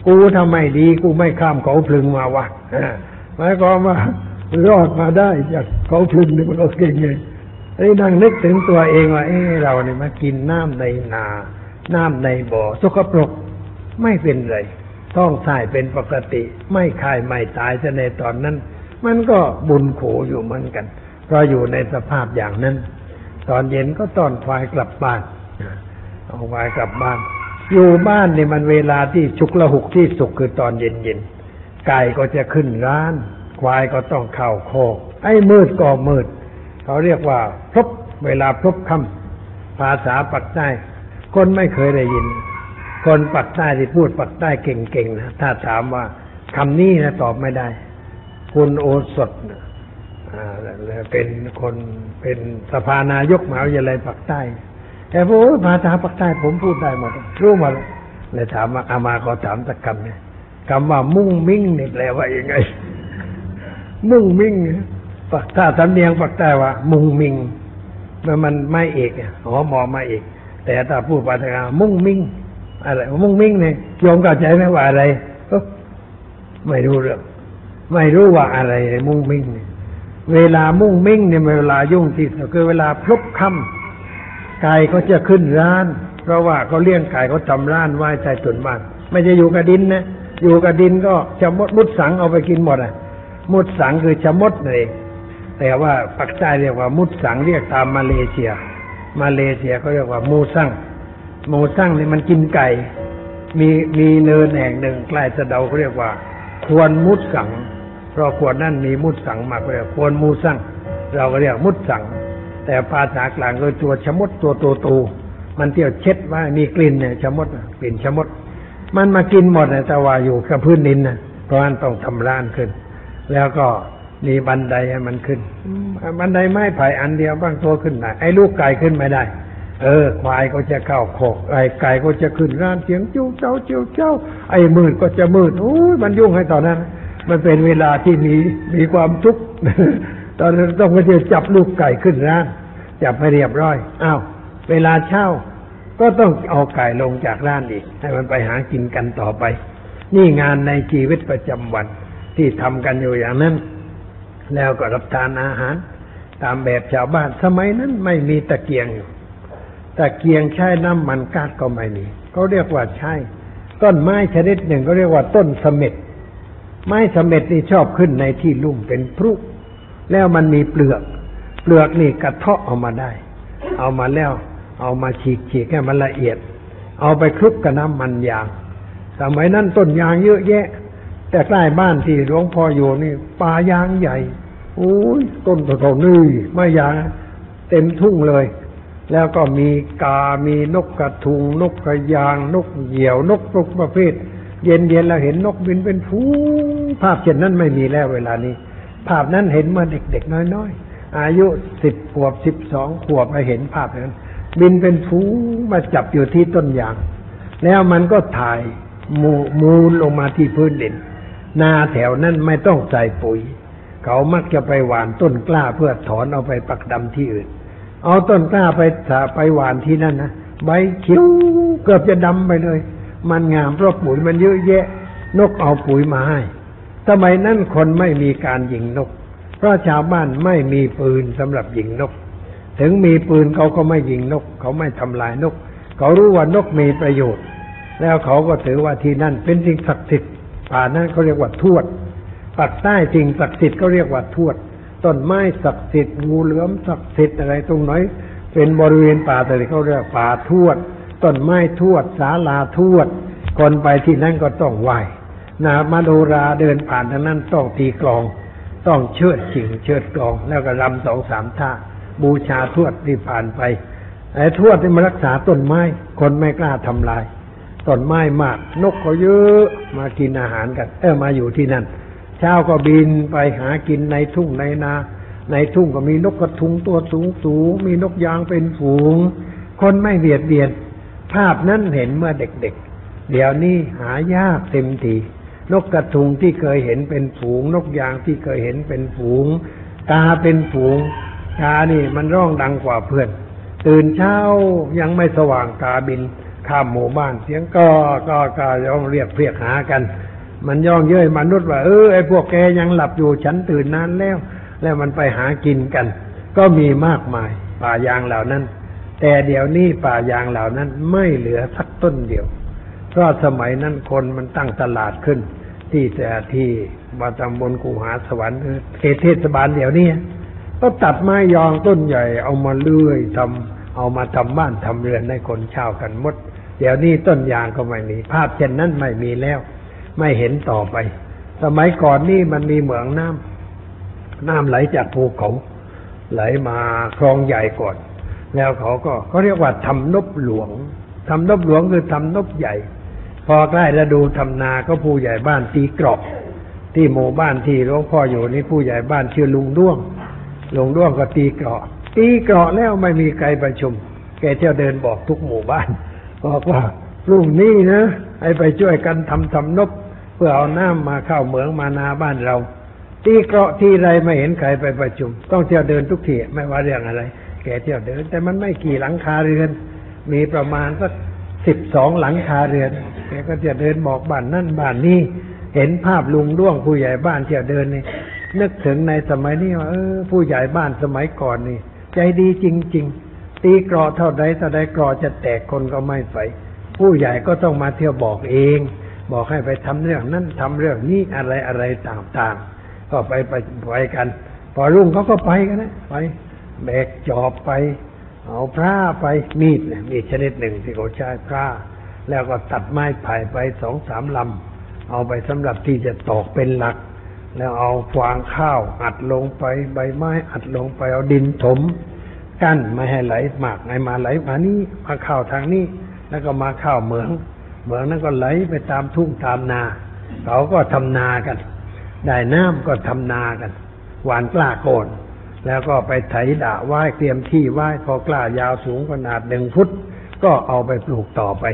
กูทำไมดี กูไม่ข้ามเขาพลึงมาวะหมายความว่ารอดมาได้จากเขาพลึงนี่มันก็เก่งไงไอ้นั่งนึกถึงตัวเองว่าเอ้เราเนี่ยมากินน้ำในนา น้ำในบ่อสกปรกไม่เป็นไรท้องถ่ายเป็นปกติ ไม่คายไม่ตายจะในตอนนั้น มันก็บุญโขอยู่เหมือนกันเพราะอยู่ในสภาพอย่างนั้น ตอนเย็นก็ต้อนควายกลับบ้านเอาควายกลับบ้าน อยู่บ้านนี่มันเวลาที่ฉุกละหุกที่สุขคือตอนเย็นเย็นไก่ก็จะขึ้นร้าน ควายก็ต้องเข้าโคกไอ้มืดก็มืด เขาเรียกว่าพบเวลาพบคำภาษาปักใต้คนไม่เคยได้ยิน คนปักใต้ที่พูดปักใต้เก่งๆนะถ้าถามว่าคำนี้นะตอบไม่ได้ คุณโอสถนะ เป็นคนเป็นสภานายกมหาวิทยาลัยปักใต้แกบอกโอ้ยภาษาปักใต้ผมพูดได้หมดรู้หมดเลยถามว่าอามาก็ถามสักคำเนี่ยคำว่ามุ่งมิ่งนี่แปลว่ายังไง มุ่งมิ่งปักถ้สำเนียงปักใต้ว่า มุ่งมิงมันมันไม่เอกอะหอมอมาเอก แต่ถ้าพูดภาษากางมุ่งมิ่งอะไรมุ่งมิ่งเนี่ยโยมเข้าใจไหมว่าอะไรไม่รู้เรื่องไม่รู้ว่าอะไรมุ่งมิ่งเนี่ย เวลามุ่งมิ่งเนี่ยเวลายุ่งที่สุดคือเวลาพลบค่ำไก่ก็จะขึ้นร้าน เพราะว่าเขาเลี้ยงไก่เขาทำร้านไว้ใต้ต้นบ้านไม่จะอยู่กับดินนะอยู่กับดินก็จะมดมุดสังเอาไปกินหมดอะ มุดสังคือชะมดเองแต่ว่าปักใต้เรียกว่ามุดสังเรียกตามมาเลเซีย มาเลเซียเขาเรียกว่ามูซังมูซังนี่มันกินไก่ มีมีเนินแห่งหนึ่งใกล้สะเดาเขาเรียกว่า ควรมุดสัง เพราะควรนั่นมีมุดสังมากเลยควรมูซังเราก็เรียกมุดสัง แต่ภาษากลางคือตัวชะมดตัวโตโตๆมันเที่ยวเช็ดว่ามีกลิ่นเนี่ยชะมดกลิ่นชะมด มันมากินหมดนะแต่ว่าอยู่กับพื้นดินนะเพราะนั้นต้องทำร้านขึ้น แล้วก็มีบันไดให้มันขึ้น บันไดไม้ไผ่อันเดียวบางตัวขึ้นได้ไอ้ลูกไก่ขึ้นไม่ได้ เออ ควายก็จะเข้าโคกไอ้ไก่ก็จะขึ้นร้านเสียงจิ้วเจ้าจิ้วเจ้า ไอ้มืดก็จะมืดโอ้ยมันยุ่งให้ตอนนั้น มันเป็นเวลาที่มีมีความทุกข์ตอนนั้นต้องไปเที่ยวจับลูกไก่ขึ้นร้านจับให้เรียบร้อยอ้าวเวลาเช่า ก็ต้องเอาไก่ลงจากร้านอีก ให้มันไปหากินกันต่อไป นี่งานในชีวิตประจำวันที่ทำกันอยู่อย่างนั้น แล้วก็รับทานอาหาร ตามแบบชาวบ้านสมัยนั้นไม่มีตะเกียงอยู่ตะเกียงใช้น้ำมันก๊าซก็ไม่มีเขาเรียกว่าใช่ต้นไม้ชนิดหนึ่งก็เรียกว่าต้นเสม็ด ไม้เสม็ดนี่ชอบขึ้นในที่ลุ่มเป็นพรุแล้วมันมีเปลือก เปลือกนี่กระเทาะออกมาได้ เอามาแล้ว เอามาฉีกฉีกให้มันละเอียด เอาไปคลุกกับน้ำมันยาง สมัยนั้นต้นยางเยอะแยะ แต่ใกล้บ้านที่หลวงพ่ออยู่นี่ป่ายางใหญ่โอ้ยต้นโตๆนี่ไม่ยางเต็มทุ่งเลย แล้วก็มีกา มีนกกระทุง นกกระยาง นกเหยี่ยว นกทุกประเภท เย็นเย็นๆแล้วเห็นนกบินเป็นฟูภาพเช่นนั้นไม่มีแล้วเวลานี้ ภาพนั้นเห็นเมื่อเด็กๆน้อยๆ อายุสิบขวบสิบสองขวบไปเห็นภาพนั้น บินเป็นฟูมาจับอยู่ที่ต้นยาง แล้วมันก็ถ่ายมูมูลลงมาที่พื้นดินนาแถวนั้นไม่ต้องใส่ปุ๋ย เขามักจะไปหว่านต้นกล้าเพื่อถอนเอาไปปักดำที่อื่น เอาต้นกล้าไปไปหว่านที่นั่นนะใบเขียวเกือบจะดำไปเลย มันงามเพราะปุ๋ยมันเยอะแยะ นกเอาปุ๋ยมาให้สมัยนั้นคนไม่มีการยิงนก เพราะชาวบ้านไม่มีปืนสำหรับยิงนก ถึงมีปืนเขาก็ไม่ยิงนก เขาไม่ทำลายนก เขารู้ว่านกมีประโยชน์ แล้วเขาก็ถือว่าที่นั่นเป็นสิ่งศักดิ์สิทธิ์ป่านั้นเขาเรียกว่าทวดปักใต้สิ่งศักดิ์สิทธิ์เขาเรียกว่าทวดต้นไม้ศักดิ์สิทธิ์งูเหลือมศักดิ์สิทธิ์อะไรตรงไหนเป็นบริเวณป่าแต่เขาเรียกป่าทวด ต้นไม้ทวดศาลาทวด คนไปที่นั่นก็ต้องไหวนามาโดราเดินผ่านทางนั้นต้องตีกลอง ต้องเชิดจิงเชิดกลอง แล้วก็รำสองสามท่าบูชาทวดที่ผ่านไปไอ้ทวดที่มารักษาต้นไม้ คนไม่กล้าทำลายต้นไม้มาก นกก็เยอะมากินอาหารกัน เออมาอยู่ที่นั่น เช้าก็บินไปหากินในทุ่งในนา ในทุ่งก็มีนกกระทุงตัวสูงสูงมีนกยางเป็นฝูง คนไม่เบียดเบียน ภาพนั้นเห็นเมื่อเด็กๆ เดี๋ยวนี้หายากเต็มทีนกกระทุงที่เคยเห็นเป็นฝูง นกยางที่เคยเห็นเป็นฝูง กาเป็นฝูงกานี่มันร้องดังกว่าเพื่อน ตื่นเช้ายังไม่สว่างกาบินข้ามหมู่บ้านเสียงก็ก็ก็ย่องเรียกเรียกหากัน มันย่องเย้ยมนุษย์ว่าเออไอ้พวกแกยังหลับอยู่ฉันตื่นนานแล้ว แล้วมันไปหากินกัน ก็มีมากมายป่ายางเหล่านั้น แต่เดี๋ยวนี้ป่ายางเหล่านั้นไม่เหลือสักต้นเดียว เพราะสมัยนั้นคนมันตั้งตลาดขึ้น ที่แต่ที่มาตำบลกูหาสวรรค์เขตเทศบาลเดี๋ยวนี้ก็ตัดไม้ยองต้นใหญ่ เอามาเลื่อยทำเอามาทำบ้านทำเรือนให้คนเช่ากันหมด เดี๋ยวนี้ต้นยางก็ไม่มี ภาพเช่นนั้นไม่มีแล้ว ไม่เห็นต่อไป สมัยก่อนนี่มันมีเหมืองน้ำน้ำไหลจากภูเขา ไหลมาคลองใหญ่ก่อน แล้วเขาก็เขาเรียกว่าทำนบหลวงทำนบหลวงคือทำนบใหญ่ พอใกล้ฤดูทำนาก็ผู้ใหญ่บ้านตีกรอบที่หมู่บ้านที่หลวงพ่ออยู่นี่ผู้ใหญ่บ้านชื่อลุงด้วงลุงด้วงก็ตีเกราะตีเกราะแล้วไม่มีใครประชุม แกเที่ยวเดินบอกทุกหมู่บ้านบอกว่าพรุ่งนี้นะให้ไปช่วยกันทำทำนบเพื่อเอาน้ำมาเข้าเหมืองมานาบ้านเราตีเกราะที่ไรไม่เห็นใครไปประชุม ต้องเที่ยวเดินทุกทีไม่ว่าเรื่องอะไร แกเที่ยวเดิน แต่มันไม่กี่หลังคาเรือน มีประมาณสักสิบสองหลังคาเรือน แกก็จะเดินบอกบ้านนั่นบ้านนี้เห็นภาพลุงด้วงผู้ใหญ่บ้านเที่ยวเดินนี่นึกถึงในสมัยนี้ว่าเออผู้ใหญ่บ้านสมัยก่อนนี่ ใจดีจริง ๆ ตีกรอเท่าใดเท่าใดกรอจะแตกคนก็ไม่ไปผู้ใหญ่ก็ต้องมาเที่ยวบอกเอง บอกให้ไปทำเรื่องนั้นทำเรื่องนี้อะไรอะไรต่างๆ ก็ไปไปไปกัน พอรุ่งเขาก็ไปกันนะไป แบกจอบไป เอาพระไปมีดนะมีดชนิดหนึ่งที่เขาใช้พระแล้วก็ตัดไม้ไผ่ไปสองสามลำเอาไปสำหรับที่จะตอกเป็นหลัก แล้วเอาฟางข้าวอัดลงไปใบไม้อัดลงไปเอาดินถม กั้นไม่ให้ไหลมากให้มาไหลมานี่มาเข้าทางนี้ แล้วก็มาเข้าเหมือง เหมืองนั้นก็ไหลไปตามทุ่งตามนาเขาก็ทำนากัน ได้น้ำก็ทำนากัน หวานกล้าโกน แล้วก็ไปไถด่าไว้เตรียมที่ไว้พอกล้ายาวสูงขนาดหนึ่งฟุต ก็เอาไปปลูกต่อไป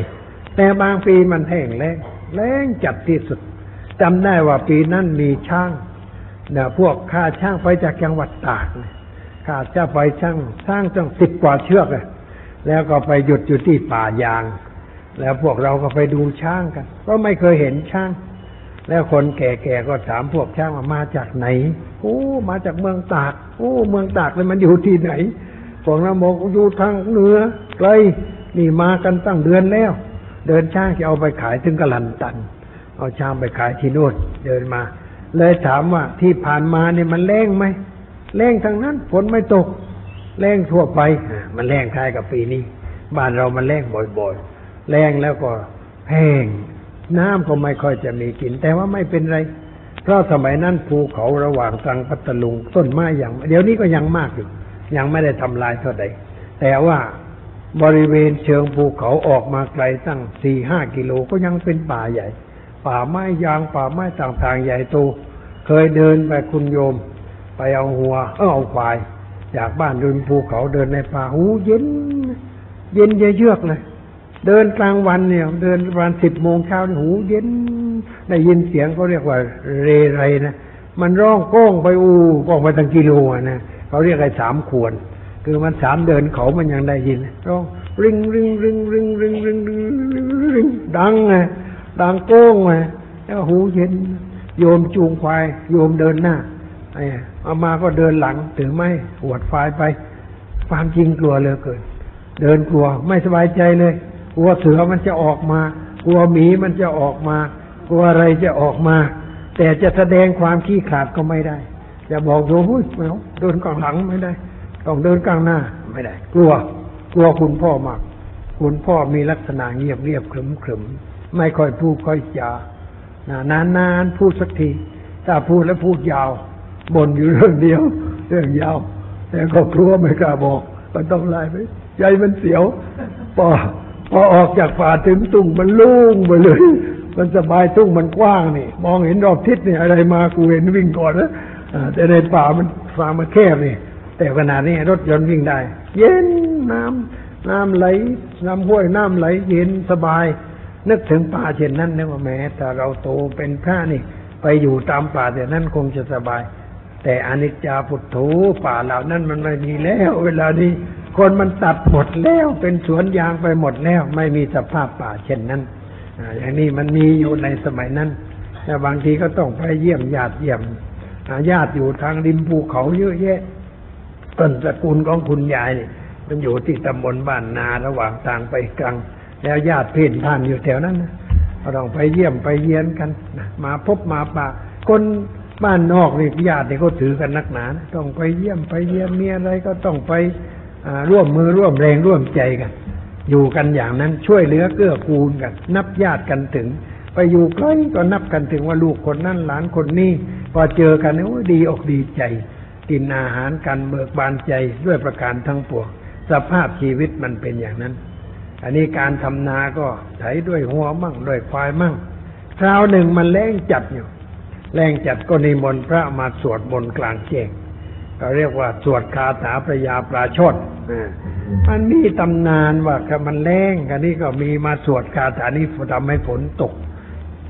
แต่บางปีมันแห้งแล้งแล้งจัดที่สุดจำได้ว่าปีนั้นมีช่างเนี่ยพวกข้าช่างไปจากจังหวัดตากข้าจะไปช่างช่างตั้งสิบกว่าเชือกเลยแล้วก็ไปหยุดอยู่ที่ป่ายาง แล้วพวกเราก็ไปดูช้างกัน ก็ไม่เคยเห็นช้าง แล้วคนแก่ๆก็ถามพวกช้างว่ามาจากไหน โอ้ มาจากเมืองตาก โอ้ เมืองตากเลยมันอยู่ที่ไหนพวกเราบอกอยู่ทางเหนือไกลนี่มากันตั้งเดือนแล้ว เดินช้างจะเอาไปขายถึงกะลันตัน เอาช้างไปขายที่โน่นเดินมา เลยถามว่าที่ผ่านมาเนี่ยมันแรงไหมแรงทางนั้นฝนไม่ตกแรงทั่วไป มันแรงคล้ายกับปีนี้ บ้านเรามันแรงบ่อยๆแรงแล้วก็แห้ง น้ำก็ไม่ค่อยจะมีกิน แต่ว่าไม่เป็นไร เพราะสมัยนั้นภูเขาระหว่างตรังพัทลุงต้นไม้อย่าง เดี๋ยวนี้ก็ยังมากอยู่ ยังไม่ได้ทำลายเท่าใด แต่ว่าบริเวณเชิงภูเขาออกมาไกลตั้งสี่ห้ากิโลก็ยังเป็นป่าใหญ่ ป่าไม้ยางป่าไม้ต่างๆ ใหญ่โต เคยเดินไปคุณโยม ไปเอาหัวเออเอาควาย จากบ้านเดินภูเขาเดินในป่าหูเย็น เย็นเยือกเลย เดินกลางวันเนี่ย เดินประมาณสิบโมงเช้านี่หูเย็นได้ยินเสียงเขาเรียกว่าเรไรนะมันร้องก้องไปอูก้องไปตั้งกิโลอะนะเขาเรียกอะไอ้สามขวน คือมันสามเดินเขามันยังได้ยินร้องริงริงริงริงริงริงริงริงดังไงดังโก้งไงแล้วหูเย็น โยมจูงควาย โยมเดินหน้าไอ้อามาก็เดินหลังถือไม้หวดควายไป ความจริงกลัวเหลยเกิน เดินกลัวไม่สบายใจเลย กลัวเสือมันจะออกมา กลัวหมีมันจะออกมา กลัวอะไรจะออกมา แต่จะแสดงความขี้ขลาดก็ไม่ได้ จะบอกโยมหุ้ยไม่เอาเดินกลางหลังไม่ได้ ต้องเดินกลางหน้าไม่ได้ กลัว กลัวคุณพ่อมาก คุณพ่อมีลักษณะเงียบเงียบขรึมขรึมไม่ค่อยพูดค่อยจานานนานๆพูดสักที ถ้าพูดแล้วพูดยาวบ่นอยู่เรื่องเดียว เรื่องยาว แต่ก็กลัวไม่กล้าบอก ก็ต้องไล่ไปใจมันเสียวพอ พอออกจากป่าถึงตุ่งมันลุ่งไปเลย มันสบายทุ่งมันกว้างนี่ มองเห็นรอบทิศนี่อะไรมากูเห็นวิ่งก่อนนะแต่ในป่ามันฟางมันแคบนี่ แต่ขนาดนี้รถยนต์วิ่งได้ เย็นน้ำน้ำไหล น้ำห้วยน้ำไหล เย็นสบาย นึกถึงป่าเช่นนั้นนะว่าแม้แต่เราโตเป็นพระนี่ ไปอยู่ตามป่าแต่นั้นคงจะสบาย แต่อนิจจาพุทโธป่าเหล่านั้นมันไม่มีแล้ว เวลานี้ คนมันตัดหมดแล้วเป็นสวนยางไปหมดแล้ว ไม่มีสภาพป่าเช่นนั้นอย่างนี้มันมีอยู่ในสมัยนั้น แต่บางทีก็ต้องไปเยี่ยมญาติเยี่ยมญาติอยู่ทางริมภูเขาเยอะแยะต้นตระกูลของคุณยายนี่มันอยู่ที่ตำบลบ้านนาระหว่างทางไปกลาง แล้วญาติเพื่อนท่านอยู่แถวนั้นนะก็ต้องไปเยี่ยมไปเยียนกันมาพบมาปะคนบ้านนอกนี่ญาตินี่เขาถือกันนักหนานต้องไปเยี่ยมไปเยียนมีอะไรก็ต้องไป ร่วมมือร่วมแรงร่วมใจกัน อยู่กันอย่างนั้นช่วยเหลือเกื้อกูลกัน นับญาติกันถึง ไปอยู่ใกล้ก็นับกันถึงว่าลูกคนนั้นหลานคนนี้พอเจอกันโอ้ยดีอกดีใจ กินอาหารกันเบิกบานใจด้วยประการทั้งปวงสภาพชีวิตมันเป็นอย่างนั้น อันนี้การทำนาก็ไถด้วยหัวมั่งด้วยควายมั่งคราวหนึ่งมันแรงจัดอยู่แรงจัดก็นิมนต์พระมาสวดมนต์กลางแจ้ง ก็เรียกว่าสวดคาถาพระยาปราโชดอ่ามันมีตำนานว่าถ้ามันแรงกันนี้ก็มีมาสวดคาถานี้ทำให้ฝนตก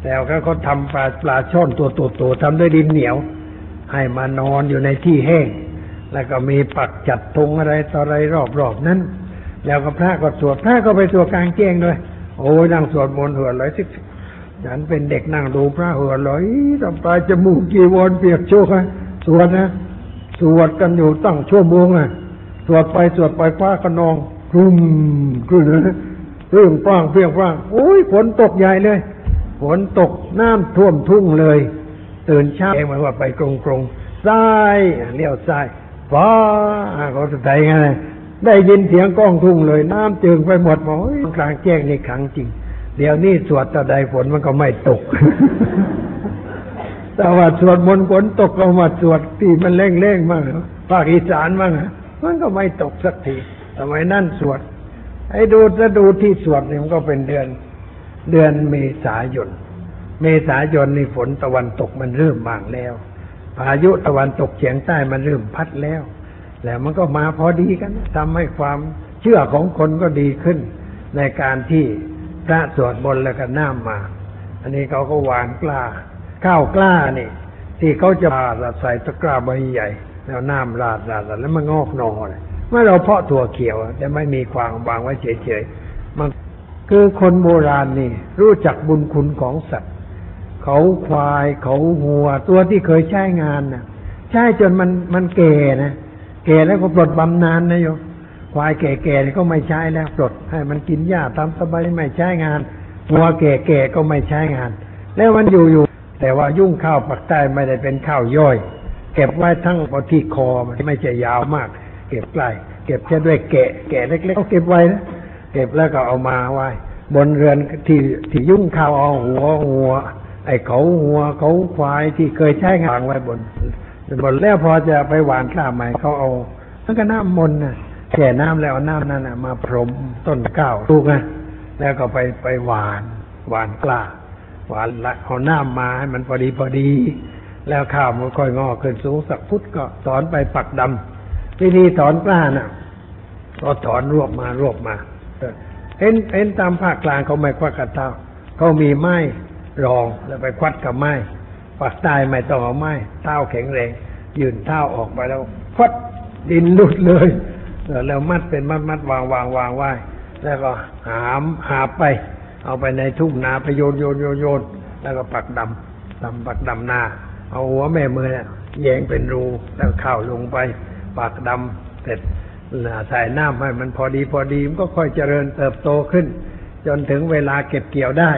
แต่ก็เขาทำปลาปลาช่อนตัวโตๆทำด้วยดินเหนียว ให้มานอนอยู่ในที่แห้ง แล้วก็มีปักจัดธงอะไรต่ออะไรรอบๆนั้น แล้วก็พระก็สวดพระก็ไปสวดกลางแจ้งด้วย โอ้ยนั่งสวดมนต์หัวไหลอยสิฉันเป็นเด็กนั่งดูพระหัวไหลอยทำปลายจมูกจีวรเปียกโชกฮะสวดนะ สวดกันอยู่ตั้งชั่วโมงอะสวดไปสวดไปฟ้าก็นองครุ่มครุ่มนะเรื่องป้างเพียงป้างโอ้ยฝนตกใหญ่เลยฝนตกน้ำท่วมทุ่งเลย ตื่นเช้าเองมันว่าไปกรงกรงซ้ายเลี้ยวซ้ายฟ้าเขาจะไงไงได้ยินเสียงก้องทุ่งเลย น้ำจึงไปหมดบอกโอ้ยกลางแจ้งนี่ขังจริง เดี๋ยวนี้สวดต่อใดฝนมันก็ไม่ตก แต่ว่าสวดมนต์ฝนตกเอามาสวดที่มันเร่งเร่งๆมั่งภาคอีสานมั่งอะมันก็ไม่ตกสักทีสมัยนั่นสวด ไอ้ดูจะดูที่สวดนี่มันก็เป็นเดือน เดือนเมษายน เมษายนนี่ฝนตะวันตกมันเริ่มบางแล้ว พายุตะวันตกเฉียงใต้มันเริ่มพัดแล้ว แล้วมันก็มาพอดีกันทำให้ความเชื่อของคนก็ดีขึ้น ในการที่พระสวดบนต์แล้วก็น้ำมา อันนี้เขาก็หวานกล้า ข้าวกล้านี่ ที่เขาจะราดใส่ตะกร้าใบใหญ่ แล้วน้ำราดราดแล้วมันงอกหนอเลยเมื่อเราเพาะถั่วเขียวแต่ไม่มีความวางไว้เฉยๆมันคือคนโบราณนี่ รู้จักบุญคุณของสัตว์ เขาควายเขาหัว ตัวที่เคยใช้งานนะใช้จนมันมันแก่นะแก่แล้วก็ปลดบำนาญนะโยมควายแก่ๆก็ไม่ใช้แล้วปลดให้มันกินหญ้าตามสบายไม่ใช้งานหัวแก่ๆก็ไม่ใช้งาน แล้วมันอยู่อยู่ แต่ว่ายุ่งข้าวปักใต้ไม่ได้เป็นข้าวย่อย เก็บไว้ทั้งพอที่คอมันไม่ใช่ยาวมาก เก็บใกล้เก็บแค่ด้วยแกะแกะเล็กๆเขาเก็บไว้นะเก็บแล้วก็เอามาไว้ บนเรือนที่ที่ยุ่งข้าวเอาหัวหัว ไอ้เขาหัวเขาควายที่เคยใช้งานไว้บนบนแล้วพอจะไปหวานข้าวใหม่เขาเอามันก็น้ำมนต์นะแช่น้ำแล้วเอาน้ำนั่นนะมาพรมต้นข้าวถูกนะแล้วก็ไปไปหวานหวานกล้า หวานละเอาหน้ำมาให้มันพอดีพอดี แล้วข้าวมันค่อยงอกขึ้นสูงสักฟุตก็ถอนไปปักดำวิธีถอนกล้าน่ะก็ถอนรวบมารวบมาเอ็นเห็นตามภาคกลางเขาไม่ควักกับเท้าเขามีไม้รองแล้วไปควัดกับไม้ปากใต้ไม่ต้องเอาไม้เท้าแข็งแรง ยืนเท้าออกไปแล้วควัดดินลุดเลยแล้วมัดเป็นมัดมัดวางวางวางไว้แล้วก็หามหาบไป เอาไปในทุ่งนาไปโยนโยนโยนโยนแล้วก็ปักดำดำปักดำนาเอาหัวแม่มือเนี่ยแยงเป็นรูแล้วข้าวลงไปปักดำเสร็จใส่น้ำให้มันพอดีพอดีมันก็ค่อยเจริญเติบโตขึ้น จนถึงเวลาเก็บเกี่ยวได้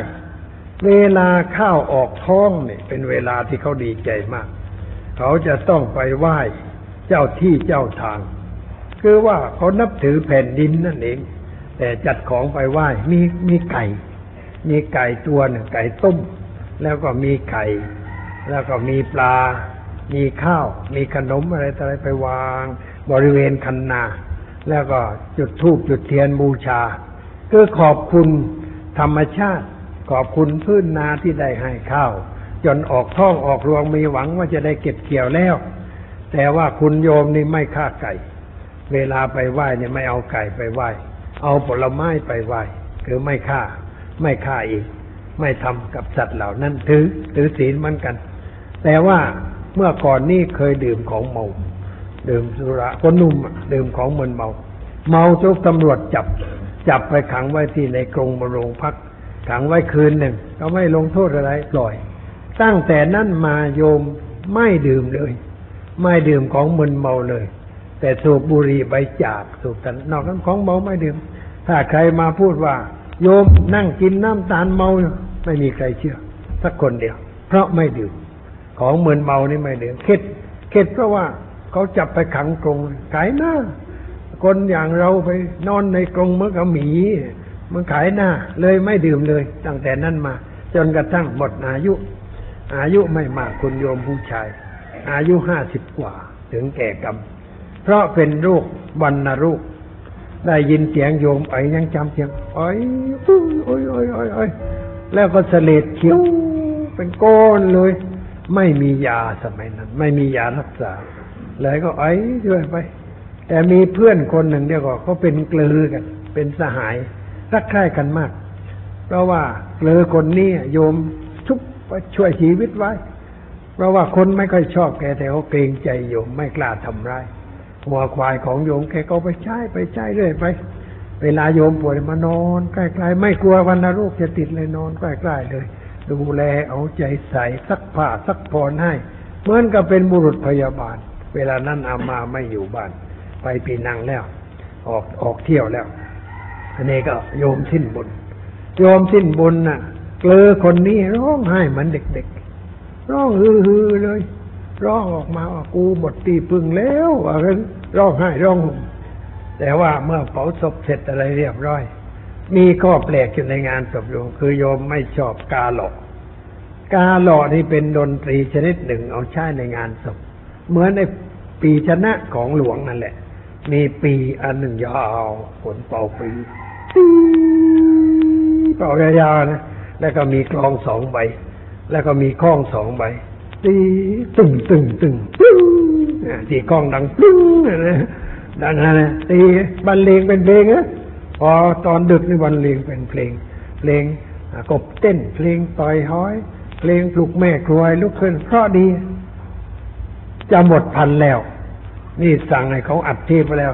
เวลาข้าวออกท้องเนี่ยเป็นเวลาที่เขาดีใจมาก เขาจะต้องไปไหว้เจ้าที่เจ้าทาง คือว่าเขานับถือแผ่นดินนั่นเอง แต่จัดของไปไหว้มีมีไก่ มีไก่ตัวหนึ่งไก่ต้ม แล้วก็มีไข่ แล้วก็มีปลา มีข้าว มีขนมอะไรต่ออะไรไปวาง บริเวณคันนา แล้วก็จุดธูปจุดเทียนบูชาคือขอบคุณธรรมชาติ ขอบคุณพื้นนาที่ได้ให้ข้าว จนออกท้องออกรวงมีหวังว่าจะได้เก็บเกี่ยวแล้ว แต่ว่าคุณโยมนี่ไม่ฆ่าไก่ เวลาไปไหว้เนี่ยไม่เอาไก่ไปไหว้ เอาผลไม้ไปไหว้คือไม่ฆ่า ไม่ฆ่าอีก ไม่ทำกับสัตว์เหล่านั้นถือถือศีลเหมือนกัน แต่ว่าเมื่อก่อนนี่เคยดื่มของเมา ดื่มสุราคนนุ่มดื่มของมึนเมา เมาจกตำรวจจับ จับไปขังไว้ที่ในกรงบโรงพัก ขังไว้คืนหนึ่งก็ไม่ลงโทษอะไรปล่อย ตั้งแต่นั้นมาโยมไม่ดื่มเลย ไม่ดื่มของมึนเมาเลย แต่สูบบุหรี่ใบจากสูบกันนอกนั้นของเมาไม่ดื่ม ถ้าใครมาพูดว่า โยมนั่งกินน้ำตาลเมาไม่มีใครเชื่อ สักคนเดียว เพราะไม่ดื่มของเหมึนเมานี่ไม่ดื่มเข็ดเข็ดเพราะว่าเขาจับไปขังกรงขายหน้า คนอย่างเราไปนอนในกรงเหมื่อนกับหมี มันขายหน้า เลยไม่ดื่มเลย ตั้งแต่นั้นมา จนกระทั่งหมดอายุ อายุไม่มากคุณโยมผู้ชาย อายุห้าสิบกว่า ถึงแก่กรรม เพราะเป็นโรควันนโรค ได้ยินเสียงโยมไอ้ยังจำเสียงไอ้โอ้ยโอ้ยโอ้ยโอ้ยโอ้ยแล้วก็เสลดเขียวเป็นก้อนเลย ไม่มียาสมัยนั้น ไม่มียารักษาเลยก็ไอ้ช่วยไป แต่มีเพื่อนคนหนึ่งเดียวก็เขาเป็นเกลือกัน เป็นสหายรักใคร่กันมาก เพราะว่าเกลือคนนี้โยมชุบช่วยชีวิตไว้ เพราะว่าคนไม่ค่อยชอบแกแต่เขาเกรงใจโยมไม่กล้าทำร้าย หัวควายของโยมแกก็ไปใช้ไปใช้เรื่อยไป เวลาโยมป่วยมานอนใกล้ๆไม่กลัววันนโรคจะติดเลยนอนใกล้ๆเลย ดูแลเอาใจใส่ซักผ้าซักผ่อนให้ เหมือนกับเป็นบุรุษพยาบาล เวลานั้นอามาไม่อยู่บ้าน ไปปีนังแล้ว ออกออกเที่ยวแล้วอันนี้ก็โยมสิ้นบุญโยมสิ้นบุญน่ะเกลอคนนี้ร้องไห้เหมือนเด็กๆร้องฮือฮือเลยร้องออกมาว่ากูหมดตีพึ่งแล้วว่างั้น ร้องไห้ร้องห่มแต่ว่าเมื่อเผาศพเสร็จอะไรเรียบร้อย มีข้อแปลกอยู่ในงานศพโยมคือโยมไม่ชอบกาหลอกกาหลอกนี่เป็นดนตรีชนิดหนึ่งเอาใช้ในงานศพ เหมือนในปีชนะของหลวงนั่นแหละ มีปีอันหนึ่งยาวฝนเป่าปีเป่ายาวๆนะแล้วก็มีกลองสองใบ แล้วก็มีข้องสองใบ ตีตึงตึงตึงตึ้งอ่าที่ข้องดังตึ้งนะดังนั้นะตีบรรเลงเป็นเพลงนะพอตอนดึกนี่บรรเลงเป็นเพลง เพลงกบเต้น เพลงต่อยห้อย เพลงปลุกแม่ครวยลุกขึ้นเพราะดี จะหมดพันแล้ว นี่สั่งให้เขาอัดเทปไปแล้ว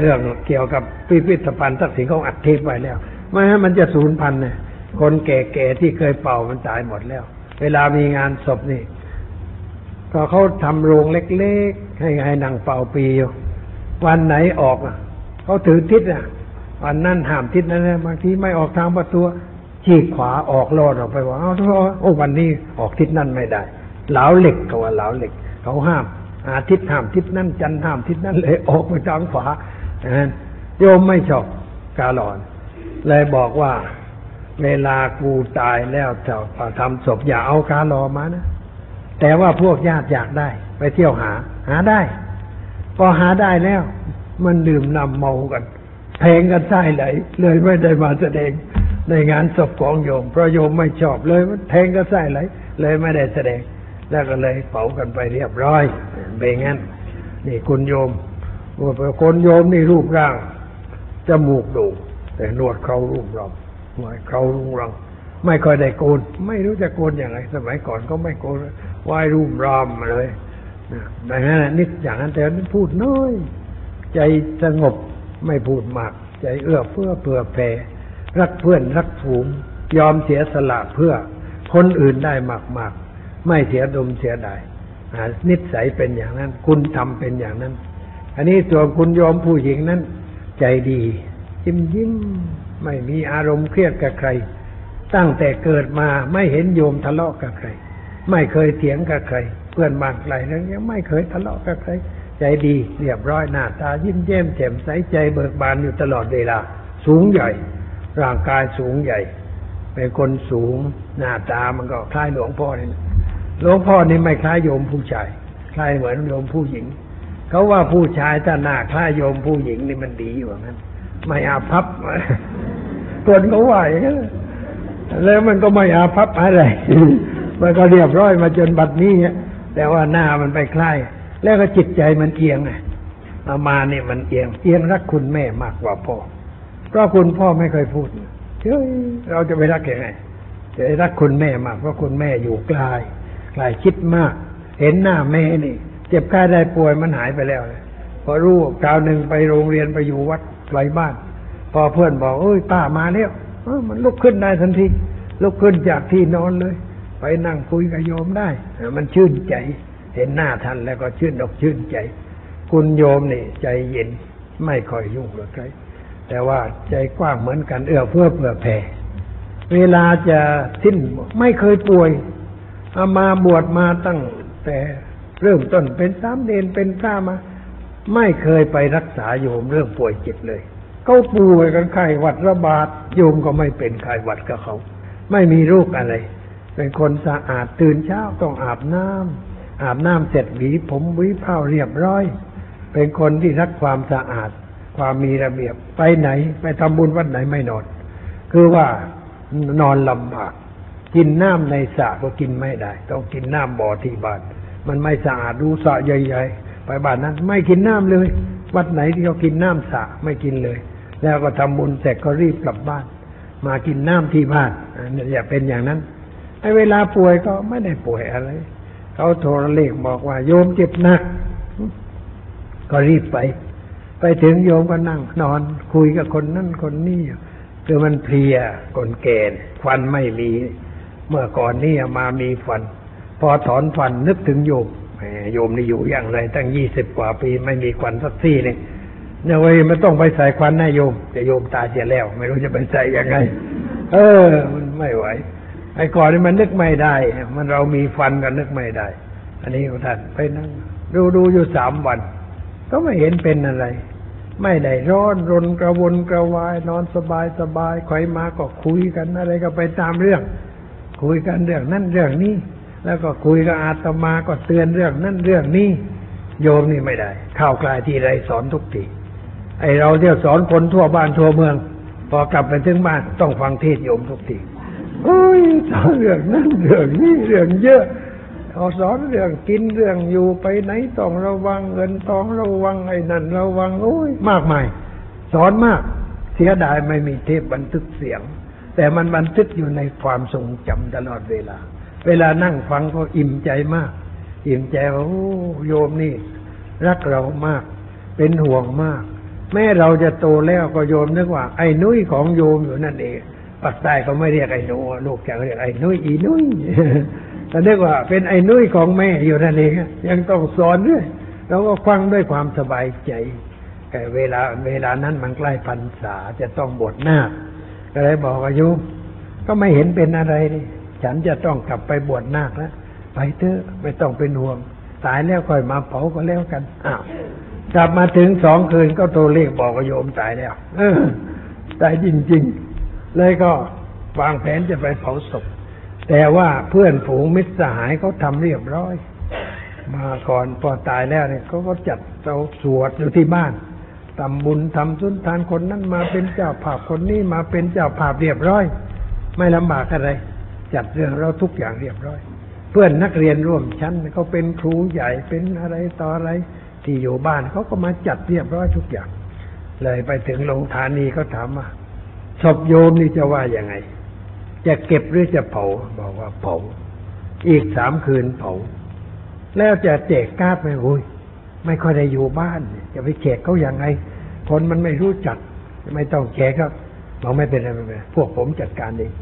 เรื่องเกี่ยวกับพิพิธภัณฑ์ทักษิณเขาอัดเทปไว้แล้วไม่งั้มันจะสูญพันธุ์เนี่ยคนแก่ๆที่เคยเป่ามันตายหมดแล้ว เวลามีงานศพนี่ ก็เขาทำโรงเล็กๆ ให้ให้นางเป่าปีอยู่วันไหนออกอะเขาถือทิศอะวันนั้นห้ามทิศนั้นบางทีไม่ออกทางประตูฉีกขวาออกลอดออกไปว่าเอาโอ้วันนี้ออกทิศนั้นไม่ได้เหลาเหล็กเขาว่าเหลาเหล็ก เขาห้ามอาทิตย์ห้ามทิศนั้นจันทร์ห้ามทิศนั้นเลยออกไปทางขวาอย่าโยมไม่ชอบกาหลอน เลยบอกว่า เวลากูตายแล้วจะทำศพอย่าเอากาหลอมานะ แต่ว่าพวกญาติอยากได้ ไปเที่ยวหา หาได้ พอหาได้แล้ว มันดื่มนำเมากันเพลงกันใต้ไหลเลยไม่ได้มาแสดงในงานศพของโยมเพราะโยมไม่ชอบเลยมันแทงกันใต้ไหลเลยไม่ได้แสดง แล้วก็เลยเผากันไปเรียบร้อยเป็นงั้น นี่คุณโยมคนโยมนี่รูปร่างจมูกด่งแต่หนวดเขารุ่งรังหนวดเขารุ่งรังไม่ค่อยได้โกน ไม่รู้จะโกนอย่างไรสมัยก่อนก็ไม่โกน ไหว้รูปรามมาเลยนะดังนั้นนิดอย่างนั้นแต่นั้นพูดน้อย ใจสงบไม่พูดมาก ใจเอื้อเพื่อเผื่อแผ่รักเพื่อนรักฝูง ยอมเสียสละเพื่อคนอื่นได้มากๆ ไม่เสียดมเสียดายนิสัยเป็นอย่างนั้น คุณทำเป็นอย่างนั้น อันนี้ตัวนคุณยอมผู้หญิงนั้น ใจดี ยิ้มยิ้มไม่มีอารมณ์เครียดกับใคร ตั้งแต่เกิดมาไม่เห็นโยมทะเลาะกับใคร ไม่เคยเถียงกับใคร เพื่อนบ้านไกลนั้นยังไม่เคยทะเลาะกับใคร ใจดีเรียบร้อยหน้าตายิ้มแย้มแจ่มใสใจเบิกบานอยู่ตลอดเวลา สูงใหญ่ ร่างกายสูงใหญ่ เป็นคนสูงหน้าตามันก็คล้ายหลวงพ่อนี่หลวงพ่อนี่ไม่คล้ายโยมผู้ชายคล้ายเหมือนโยมผู้หญิงเขาว่าผู้ชายถ้าหน้าคล้ายโยมผู้หญิงนี่มันดีอยู่างั้นไม่อาภัพคนเขาว่าอย่างนั้นแล้วมันก็ไม่อาภัพอะไร มันก็เรียบร้อยมาจนบัดนี้แต่ว่าหน้ามันไปคล้ายแล้วก็จิตใจมันเอียงไงอามาเนี่ยมันเอียง เอียงรักคุณแม่มากกว่าพ่อ เพราะคุณพ่อไม่เคยพูดเฮ้ยเราจะไปรักยังไงจะรักคุณแม่มากเพราะคุณแม่อยู่ไกลไกลคิดมาก เห็นหน้าแม่นี่ เจ็บไข้ได้ป่วยมันหายไปแล้วเลยพอรู้คราวหนึ่งไปโรงเรียนไปอยู่วัดไกลบ้าน พอเพื่อนบอกเอ้ยป้ามาแล้วเอ้ามันลุกขึ้นได้ทันทีลุกขึ้นจากที่นอนเลย ไปนั่งคุยกับโยมได้ มันชื่นใจ เห็นหน้าท่านแล้วก็ชื่นอกชื่นใจ คุณโยมนี่ ใจเย็นไม่ค่อยยุ่งกับใครแต่ว่าใจกว้างเหมือนกันเอื้อเพื่อเผื่อแผ่ เวลาจะสิ้นไม่เคยป่วยเอามาบวชมาตั้งแต่เริ่มต้นเป็นสามเณรเป็นพระมา ไม่เคยไปรักษาโยมเรื่องป่วยเจิตเลยเขาป่วยกันไข้หวัดระบาดโยมก็ไม่เป็นไข้หวัดกับเขา ไม่มีโรคอะไร เป็นคนสะอาดตื่นเช้าต้องอาบน้ำอาบน้ำเสร็จหวีผมหวีเผ้าเรียบร้อย เป็นคนที่รักความสะอาด ความมีระเบียบไปไหน ไปทำบุญวัดไหนไม่นอน คือว่านอนลำบากกินน้ำในสระก็กินไม่ได้ ต้องกินน้ำบ่อที่บ้านมันไม่สะอาดดูสระใหญ่ๆ ไปบ้านนั้น ไม่กินน้ำเลย วัดไหนที่เขากินน้ำสระไม่กินเลย แล้วก็ทำบุญเสร็จก็รีบกลับบ้าน มากินน้ำที่บ้านอย่าเป็นอย่างนั้น ไอ้เวลาป่วยก็ไม่ได้ป่วยอะไร เขาโทรเลขบอกว่า โยมเจ็บหนัก ก็รีบไป ไปถึงโยมก็นั่ง นอน คุยกับคนนั่นคนนี้คือมันเพลียคนแก่ฟันไม่มี เมื่อก่อนนี่มามีฟัน พอถอนฟันนึกถึงโยมโยมนี่อยู่อย่างไร ตั้งยี่สิบกว่าปีไม่มีควันสักซี่หนึงเนี่ยเว้ยมันต้องไปใส่ควันนะโยมแต่โยมตาเสียแล้ว ไม่รู้จะไปใส่ยังไง เออ มันไม่ไหว ไอ้ก่อนนี่มันนึกไม่ได้ มันเรามีฟันกันนึกไม่ได้ อันนี้ท่านไปนั่งดูดูอยู่สามวัน ก็ไม่เห็นเป็นอะไร ไม่ได้ร้อนรนกระวนกระวาย นอนสบายสบายใครมาก็คุยกันอะไรก็ไปตามเรื่อง คุยกันเรื่องนั่นเรื่องนี้แล้วก็คุยกับอาตมาก็เตือนเรื่องนั่นเรื่องนี้โยมนี่ไม่ได้ข้าวกลายที่ไรสอนทุกทีไอเราเที่ยวสอนคนทั่วบ้านทั่วเมือง พอกลับไปถึงบ้านต้องฟังเทศโยมทุกที โอ้ยเรื่องนั่นเรื่องนี้เรื่องเยอะเอาสอนเรื่องกินเรื่องอยู่ไปไหนต้องระวังเงินทองระวังไอ้นั่นระวังโอ้ยมากมายสอนมาก เสียดายไม่มีเทปบันทึกเสียง แต่มันบันทึกอยู่ในความทรงจำตลอดเวลา เวลานั่งฟังก็อิ่มใจมาก อิ่มใจว่าโอ้โยมนี่ รักเรามาก เป็นห่วงมาก แม่เราจะโตแล้วก็โยมนึกว่า ไอ้นุ้ยของโยมอยู่นั่นเอง ปากใต้เขาไม่เรียกไอ้หนูลูกจะเรียกไอ้นุ้ยอีนุ้ยแต่เรียกว่าเป็นไอ้นุ้ยของแม่อยู่นั่นเองยังต้องสอนด้วยเราก็ฟังด้วยความสบายใจแต่เวลาเวลานั้นมันใกล้พรรษาจะต้องบวชหน้าคก็เลยบอกอายุก็ไม่เห็นเป็นอะไรเลยฉันจะต้องกลับไปบวชนาคแล้วไปเถอะไม่ต้องเป็นห่วง ตายแล้วค่อยมาเผาก็แล้วกันอ้าวกลับมาถึงสองคืนก็โทรเรียกบอกโยมตายแล้ว เออตายจริง ๆ เลยก็วางแผนจะไปเผาศพ แต่ว่าเพื่อนฝูงมิตรสหายเขาทำเรียบร้อย มาก่อนพอตายแล้วเนี่ยเขาก็จัดเราสวดอยู่ที่บ้านทำบุญทำสุนทานคนนั้นมาเป็นเจ้าภาพคนนี้มาเป็นเจ้าภาพเรียบร้อย ไม่ลำบากอะไร จัดเรื่องเราทุกอย่างเรียบร้อย เพื่อนนักเรียนร่วมชั้นเขาเป็นครูใหญ่เป็นอะไรต่ออะไร ที่อยู่บ้านเขาก็มาจัดเรียบร้อยทุกอย่าง เลยไปถึงโรงทานีเขาถามว่า ศพโยมนี่จะว่ายังไง จะเก็บหรือจะเผาบอกว่าเผาอีกสามคืนเผาแล้วจะแจกการ์ดไหมโอ้ยไม่ค่อยได้อยู่บ้าน จะไปแจกเขาอย่างไง คนมันไม่รู้จัก ไม่ต้องแจกครับบอกไม่เป็นไรไม่เป็นไรพวกผมจัดการเอง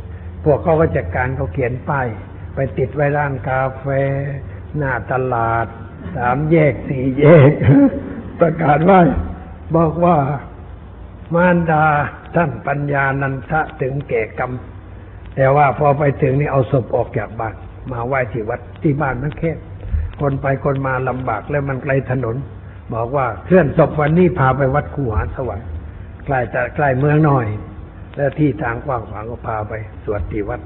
พวกเขาก็จัดการเขาเขียนป้ายไปติดไว้ร้านกาแฟ หน้าตลาด สามแยกสี่แยก ประกาศไว้บอกว่า มารดาท่านปัญญานันทะถึงแก่กรรม แต่ว่าพอไปถึงนี่เอาศพออกจากบ้านมาไหว้ที่วัดที่บ้านมันแคบคนไปคนมาลำบากแล้วมันไกลถนน บอกว่าเคลื่อนศพวันนี้พาไปวัดคูหาสวรรค์ใกล้จะใกล้เมืองหน่อย แล้วที่ทางกว้างขวางก็พาไปสวดที่วัด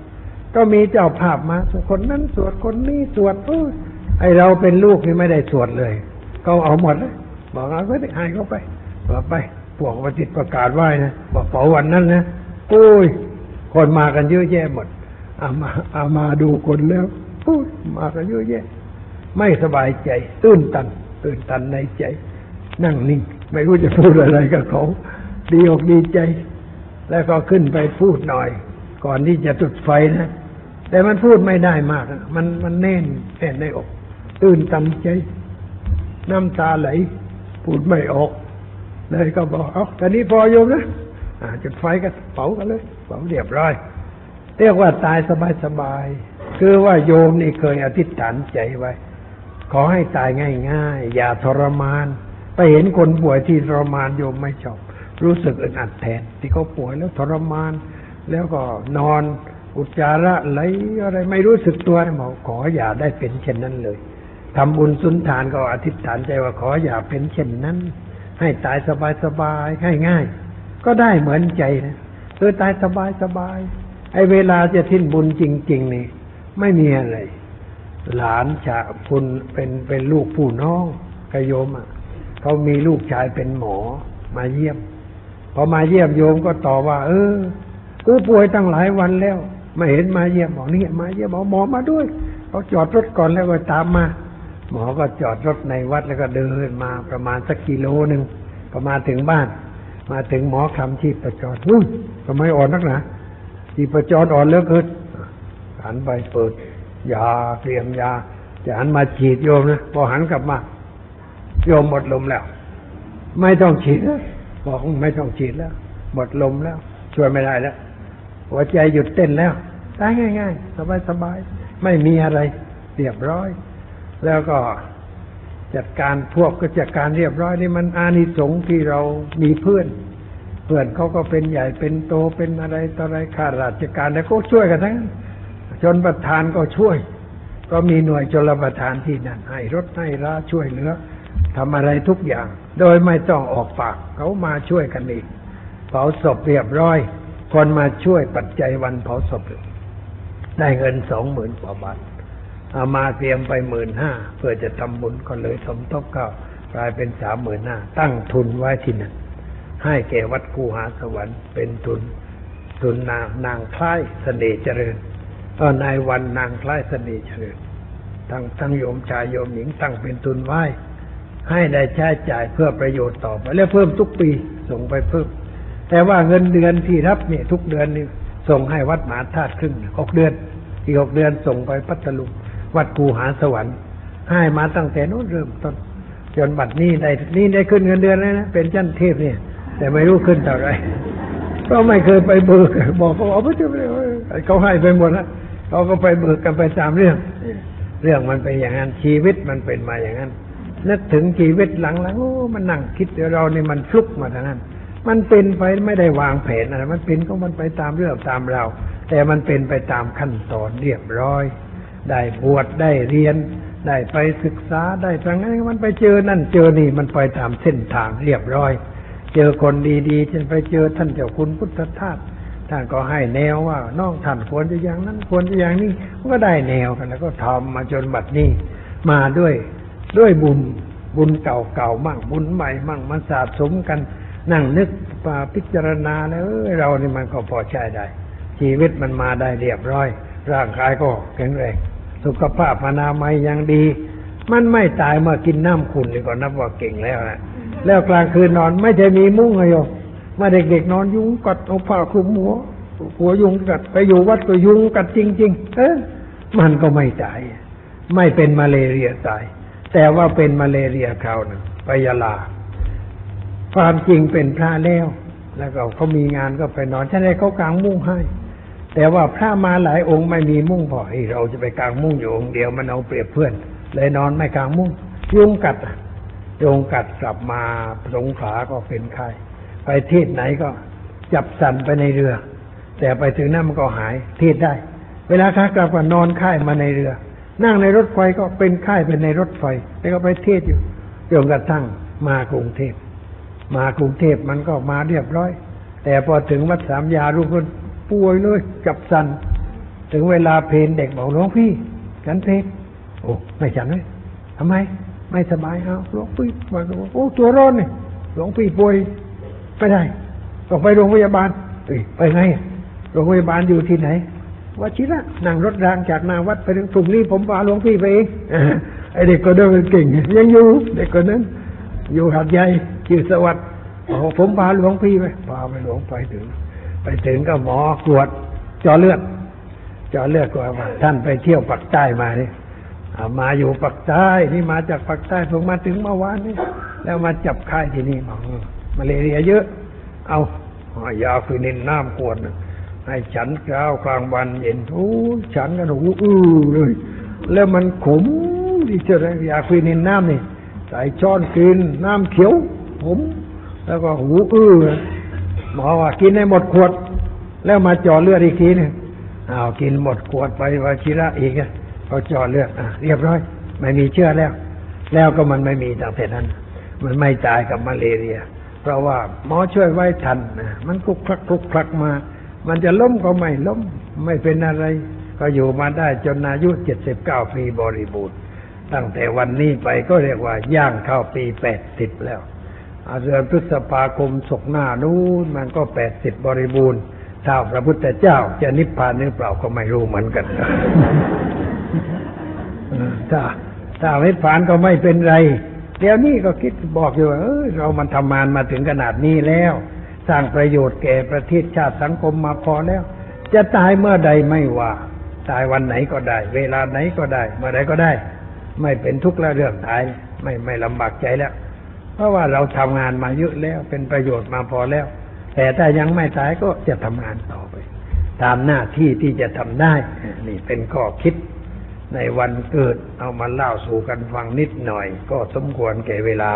ก็มีเจ้าภาพมาสวดคนนั้นสวดคนนี้สวดโอ้ยไอเราเป็นลูกนี่ไม่ได้สวดเลย ก็เอาหมดเลยบอกเอาได้หายเข้าไปบอกไป พวกประจิตประกาศไหว้นะบอกเผาวันนั้นนะโอ้ย คนมากันเยอะแยะหมดอามาอามาดูคนแล้วพูดมากันเยอะแยะ ไม่สบายใจ ตื้นตันตื้นตันในใจ นั่งนิ่ง ไม่รู้จะพูดอะไรกับเขา ดีอกดีใจ แล้วก็ขึ้นไปพูดหน่อย ก่อนที่จะจุดไฟนะ แต่มันพูดไม่ได้มาก มันมันแน่นแน่นในอก ตื้นตันใจ น้ำตาไหล พูดไม่ออก เลยก็บอกเอาตอนนี้พอโยมนะจุดไฟก็เผากันเลยเผาเรียบร้อย เรียกว่าตายสบายๆคือว่าโยมนี่เคยอธิษฐานใจไว้ ขอให้ตายง่ายๆ อย่าทรมาน ไปเห็นคนป่วยที่ทรมานโยมไม่ชอบ รู้สึกอึดอัดแทน ที่เขาป่วยแล้วทรมาน แล้วก็นอนอุจจาระไหลอะไรไม่รู้สึกตัวบอกขออย่าได้เป็นเช่นนั้นเลยทำบุญสุนทานก็อธิษฐานใจว่าขออย่าเป็นเช่นนั้น ให้ตายสบายๆง่ายๆก็ได้เหมือนใจนะคือตายสบายๆไอ้เวลาจะทิ้นบุญจริง ๆ นี่ ไม่มีอะไร หลานชาคุณเป็นเป็นลูกผู้น้องกโยมอะเขามีลูกชายเป็นหมอมาเยี่ยมพอมาเยี่ยมโยมก็ตอบว่า เออกูป่วยตั้งหลายวันแล้ว ไม่เห็นมาเยี่ยมบอกนี่มาเยี่ยมบอกหมอมาด้วยเขาจอดรถก่อนแล้วก็ตามมา หมอก็จอดรถในวัดแล้วก็เดินมาประมาณสักกิโลหนึ่งก็มาณถึงบ้าน มาถึงหมอคำชีพประจรอุ้ยทำไมอ่อนนักหนาชีพประจรอ่อนเลือเกินหันไปเปิดยาเตรียมยาจะหันมาฉีดโยมนะพอหันกลับมาโยมหมดลมแล้ว ไม่ต้องฉีดแล้วบอกไม่ต้องฉีดแล้ว หมดลมแล้ว ช่วยไม่ได้แล้ว หัวใจหยุดเต้นแล้วตายง่าย ๆ สบายๆไม่มีอะไรเรียบร้อย แล้วก็จัดการพวกก็จัดการเรียบร้อยนี่มันอานิสงส์ที่เรามีเพื่อน เพื่อนเขาก็เป็นใหญ่เป็นโตเป็นอะไรต่ออะไรข้าราชการแล้วก็ช่วยกันทั้งนั้นชนประธานก็ช่วย ก็มีหน่วยชลประทานที่นั่นให้รถให้ราช่วยเหลือทำอะไรทุกอย่าง โดยไม่ต้องออกปากเขามาช่วยกันเองเผาศพเรียบร้อย คนมาช่วยปัจจัยวันเผาศพได้เงินสองหมื่นกว่าบาท เอามาเตรียมไปหมื่นห้าเพื่อจะทำบุญก็เลยสมทบเข้ากลายเป็นสามหมื่นห้าตั้งทุนไว้ที่นั่นให้แก่วัดคูหาสวรรค์เป็นทุน ทุนนางนางคล้ายเสน่ห์เจริญก็นายวันนางคล้ายเสน่ห์เจริญทั้งทั้งโยมชายโยมหญิงตั้งเป็นทุนไว้ ให้ได้ใช้จ่ายเพื่อประโยชน์ต่อไปแล้วเพิ่มทุกปีส่งไปเพิ่ม แต่ว่าเงินเดือนที่รับเนี่ยทุกเดือนนี่ส่งให้วัดมหาธาตุครึ่งหกเดือนอีกหกเดือนส่งไปพัทลุง วัดกูหาสวรรค์ ให้มาตั้งแต่นู้นเริ่มต้นจนบัดนี้ได้นี่ได้ขึ้นเงินเดือนแล้วนะเป็นชั้นเทพเนี่ย แต่ไม่รู้ขึ้นเท่าไหรก็ไม่เคยไปเบิกบอกเขาเอาไปเถอะเขาให้ไปหมดแล้วเขาก็ไปเบิกกันไปตามเรื่อง เรื่องมันเป็นอย่างนั้นชีวิตมันเป็นมาอย่างนั้นนึกถึงชีวิตหลังๆโอ้มันนั่งคิดเดี๋ยวเรานี่มันฟลุกมาทางนั้น มันเป็นไปไม่ได้วางแผนอะไรมันเป็นก็มันไปตามเรื่องตามเรา แต่มันเป็นไปตามขั้นตอนเรียบร้อย ได้บวชได้เรียน ได้ไปศึกษาได้ทางนั้นมันไปเจอนั่นเจอนี่มันไปตามเส้นทางเรียบร้อย เจอคนดีๆจนไปเจอท่านเจ้าคุณพุทธทาสท่านก็ให้แนวว่าน้องท่านควรจะอย่างนั้นควรจะอย่างนี้ก็ได้แนวกันแล้วก็ทำมาจนบัดนี้ มาด้วยด้วยบุญบุญเก่าๆมั่งบุญใหม่มั่งมันสะสมกันนั่งนึกพิจารณาแล้วเอ้ยเรานี่มันก็พอใช้ได้ ชีวิตมันมาได้เรียบร้อย ร่างกายก็แข็งแรง สุขภาพอนามัยยังดี มันไม่ตายเมื่อกินน้ำขุ่นนี่ก็นับว่าเก่งแล้วนะแล้วกลางคืนนอนไม่ใช่มีมุ้งเลยโยมมาเด็กๆนอนยุงกัดเอาผ้าคลุมหัวหัวยุงกัดไปอยู่วัดก็ยุงกัดจริง ๆ เออมันก็ไม่ตาย ไม่เป็นมาเลเรียตาย แต่ว่าเป็นมาเลเรียคราวหนึ่งไปยาลา ความจริงเป็นพระแล้ว แล้วก็เขามีงานก็ไปนอนฉันให้เขากางมุ้งให้ แต่ว่าพระมาหลายองค์ไม่มีมุ้งพอเราจะไปกางมุ้งอยู่องค์เดียวมันเอาเปรียบเพื่อน เลยนอนไม่กางมุ้งยุงกัดยุงกัดกลับมาสงขาก็เป็นไข้ไปเทศไหนก็จับสันไปในเรือ แต่ไปถึงนั่นมันก็หายเทศได้ เวลาขากลับก็นอนค่ายมาในเรือ นั่งในรถไฟก็เป็นค่ายเป็นในรถไฟแล้วก็ไปเทศอยู่จนกระทั่งมากรุงเทพมากรุงเทพมันก็มาเรียบร้อย แต่พอถึงวัดสามยาลูกคน ป่วยเลย จับสัน ถึงเวลาเพลนเด็กบอกหลวงพี่ ฉันเพลนโอ้ไม่ฉันเลยทำไม ไม่สบายเอาหลวงพี่มาบอกโอ้ตัวร้อนนี่หลวงพี่ป่วยไม่ได้ต้องไปโรงพยาบาลไปไงโรงพยาบาลอยู่ที่ไหนวชิระนั่งรถรางจากนาวัดไปถึงพรุ่งนี้ผมพาหลวงพี่ไปเองไอเด็กคนนั้นเก่ง ยังอยู่ เด็กคนนั้น อยู่หัดใหญ่ชื่อสวัสดิ์ผมพาหลวงพี่ไปพาไปหลวงไปถึง ไปถึงก็หมอตรวจเจาะเลือดเจาะเลือดก็ว่าท่านไปเที่ยวปักษ์ใต้มานี่มาอยู่ปักษ์ใต้นี่มาจากปักษ์ใต้เพิ่งมาถึงเมื่อวานนี่แล้วมาจับไข้ที่นี่บอกเอมาเลเรียเยอะ เอาเอายาควินินน้ำขวดหนึ่งให้ฉันเช้ากลางวันเย็นโอ้ยฉันกันหูอื้อเลย แล้วมันขมที่เจอยาควินินน้ำนี่ใส่ช้อนกินน้ำเขียวขมแล้วก็หูอื้อ หมอว่ากินให้หมดขวด แล้วมาจาะเลือดอีกทีหนึงอ้าวกินหมดขวดไปวชิระอีกอะเขาจาะเลือดอะเรียบร้อย ไม่มีเชื้อแล้ว แล้วก็มันไม่มีตั้งแต่นั้น มันไม่ตายกับมาเลเรีย เพราะว่าหมอช่วยไว้ทันนะมันคลุกคลักคลุกคลักมา มันจะล้มก็ไม่ล้มไม่เป็นอะไร ก็อยู่มาได้จนอายุเจ็ดสิบเก้าปีบริบูรณ์ตั้งแต่วันนี้ไปก็เรียกว่าย่างเข้าปีแปดสิบแล้ว เดือนพฤษภาคมศกหน้านู้นมันก็แปดสิบบริบูรณ์ถ้าพระพุทธเจ้าจะนิพพานหรือเปล่าก็ไม่รู้เหมือนกันถ้าถ้าไม่ผ่านก็ไม่เป็นไร เดี๋ยวนี้ก็คิดบอกอยู่ว่าเออเรามันทำงานมาถึงขนาดนี้แล้ว สร้างประโยชน์แก่ประเทศชาติสังคมมาพอแล้ว จะตายเมื่อใดไม่ว่า ตายวันไหนก็ได้ เวลาไหนก็ได้ เมื่อใดก็ได้ ไม่เป็นทุกข์และเรื่องตาย ไม่ไม่ลำบากใจแล้ว เพราะว่าเราทำงานมาเยอะแล้วเป็นประโยชน์มาพอแล้ว แต่ถ้ายังไม่ตายก็จะทำงานต่อไป ตามหน้าที่ที่จะทำได้ นี่เป็นข้อคิดในวันเกิดเอามาเล่าสู่กันฟังนิดหน่อย ก็สมควรแก่เวลา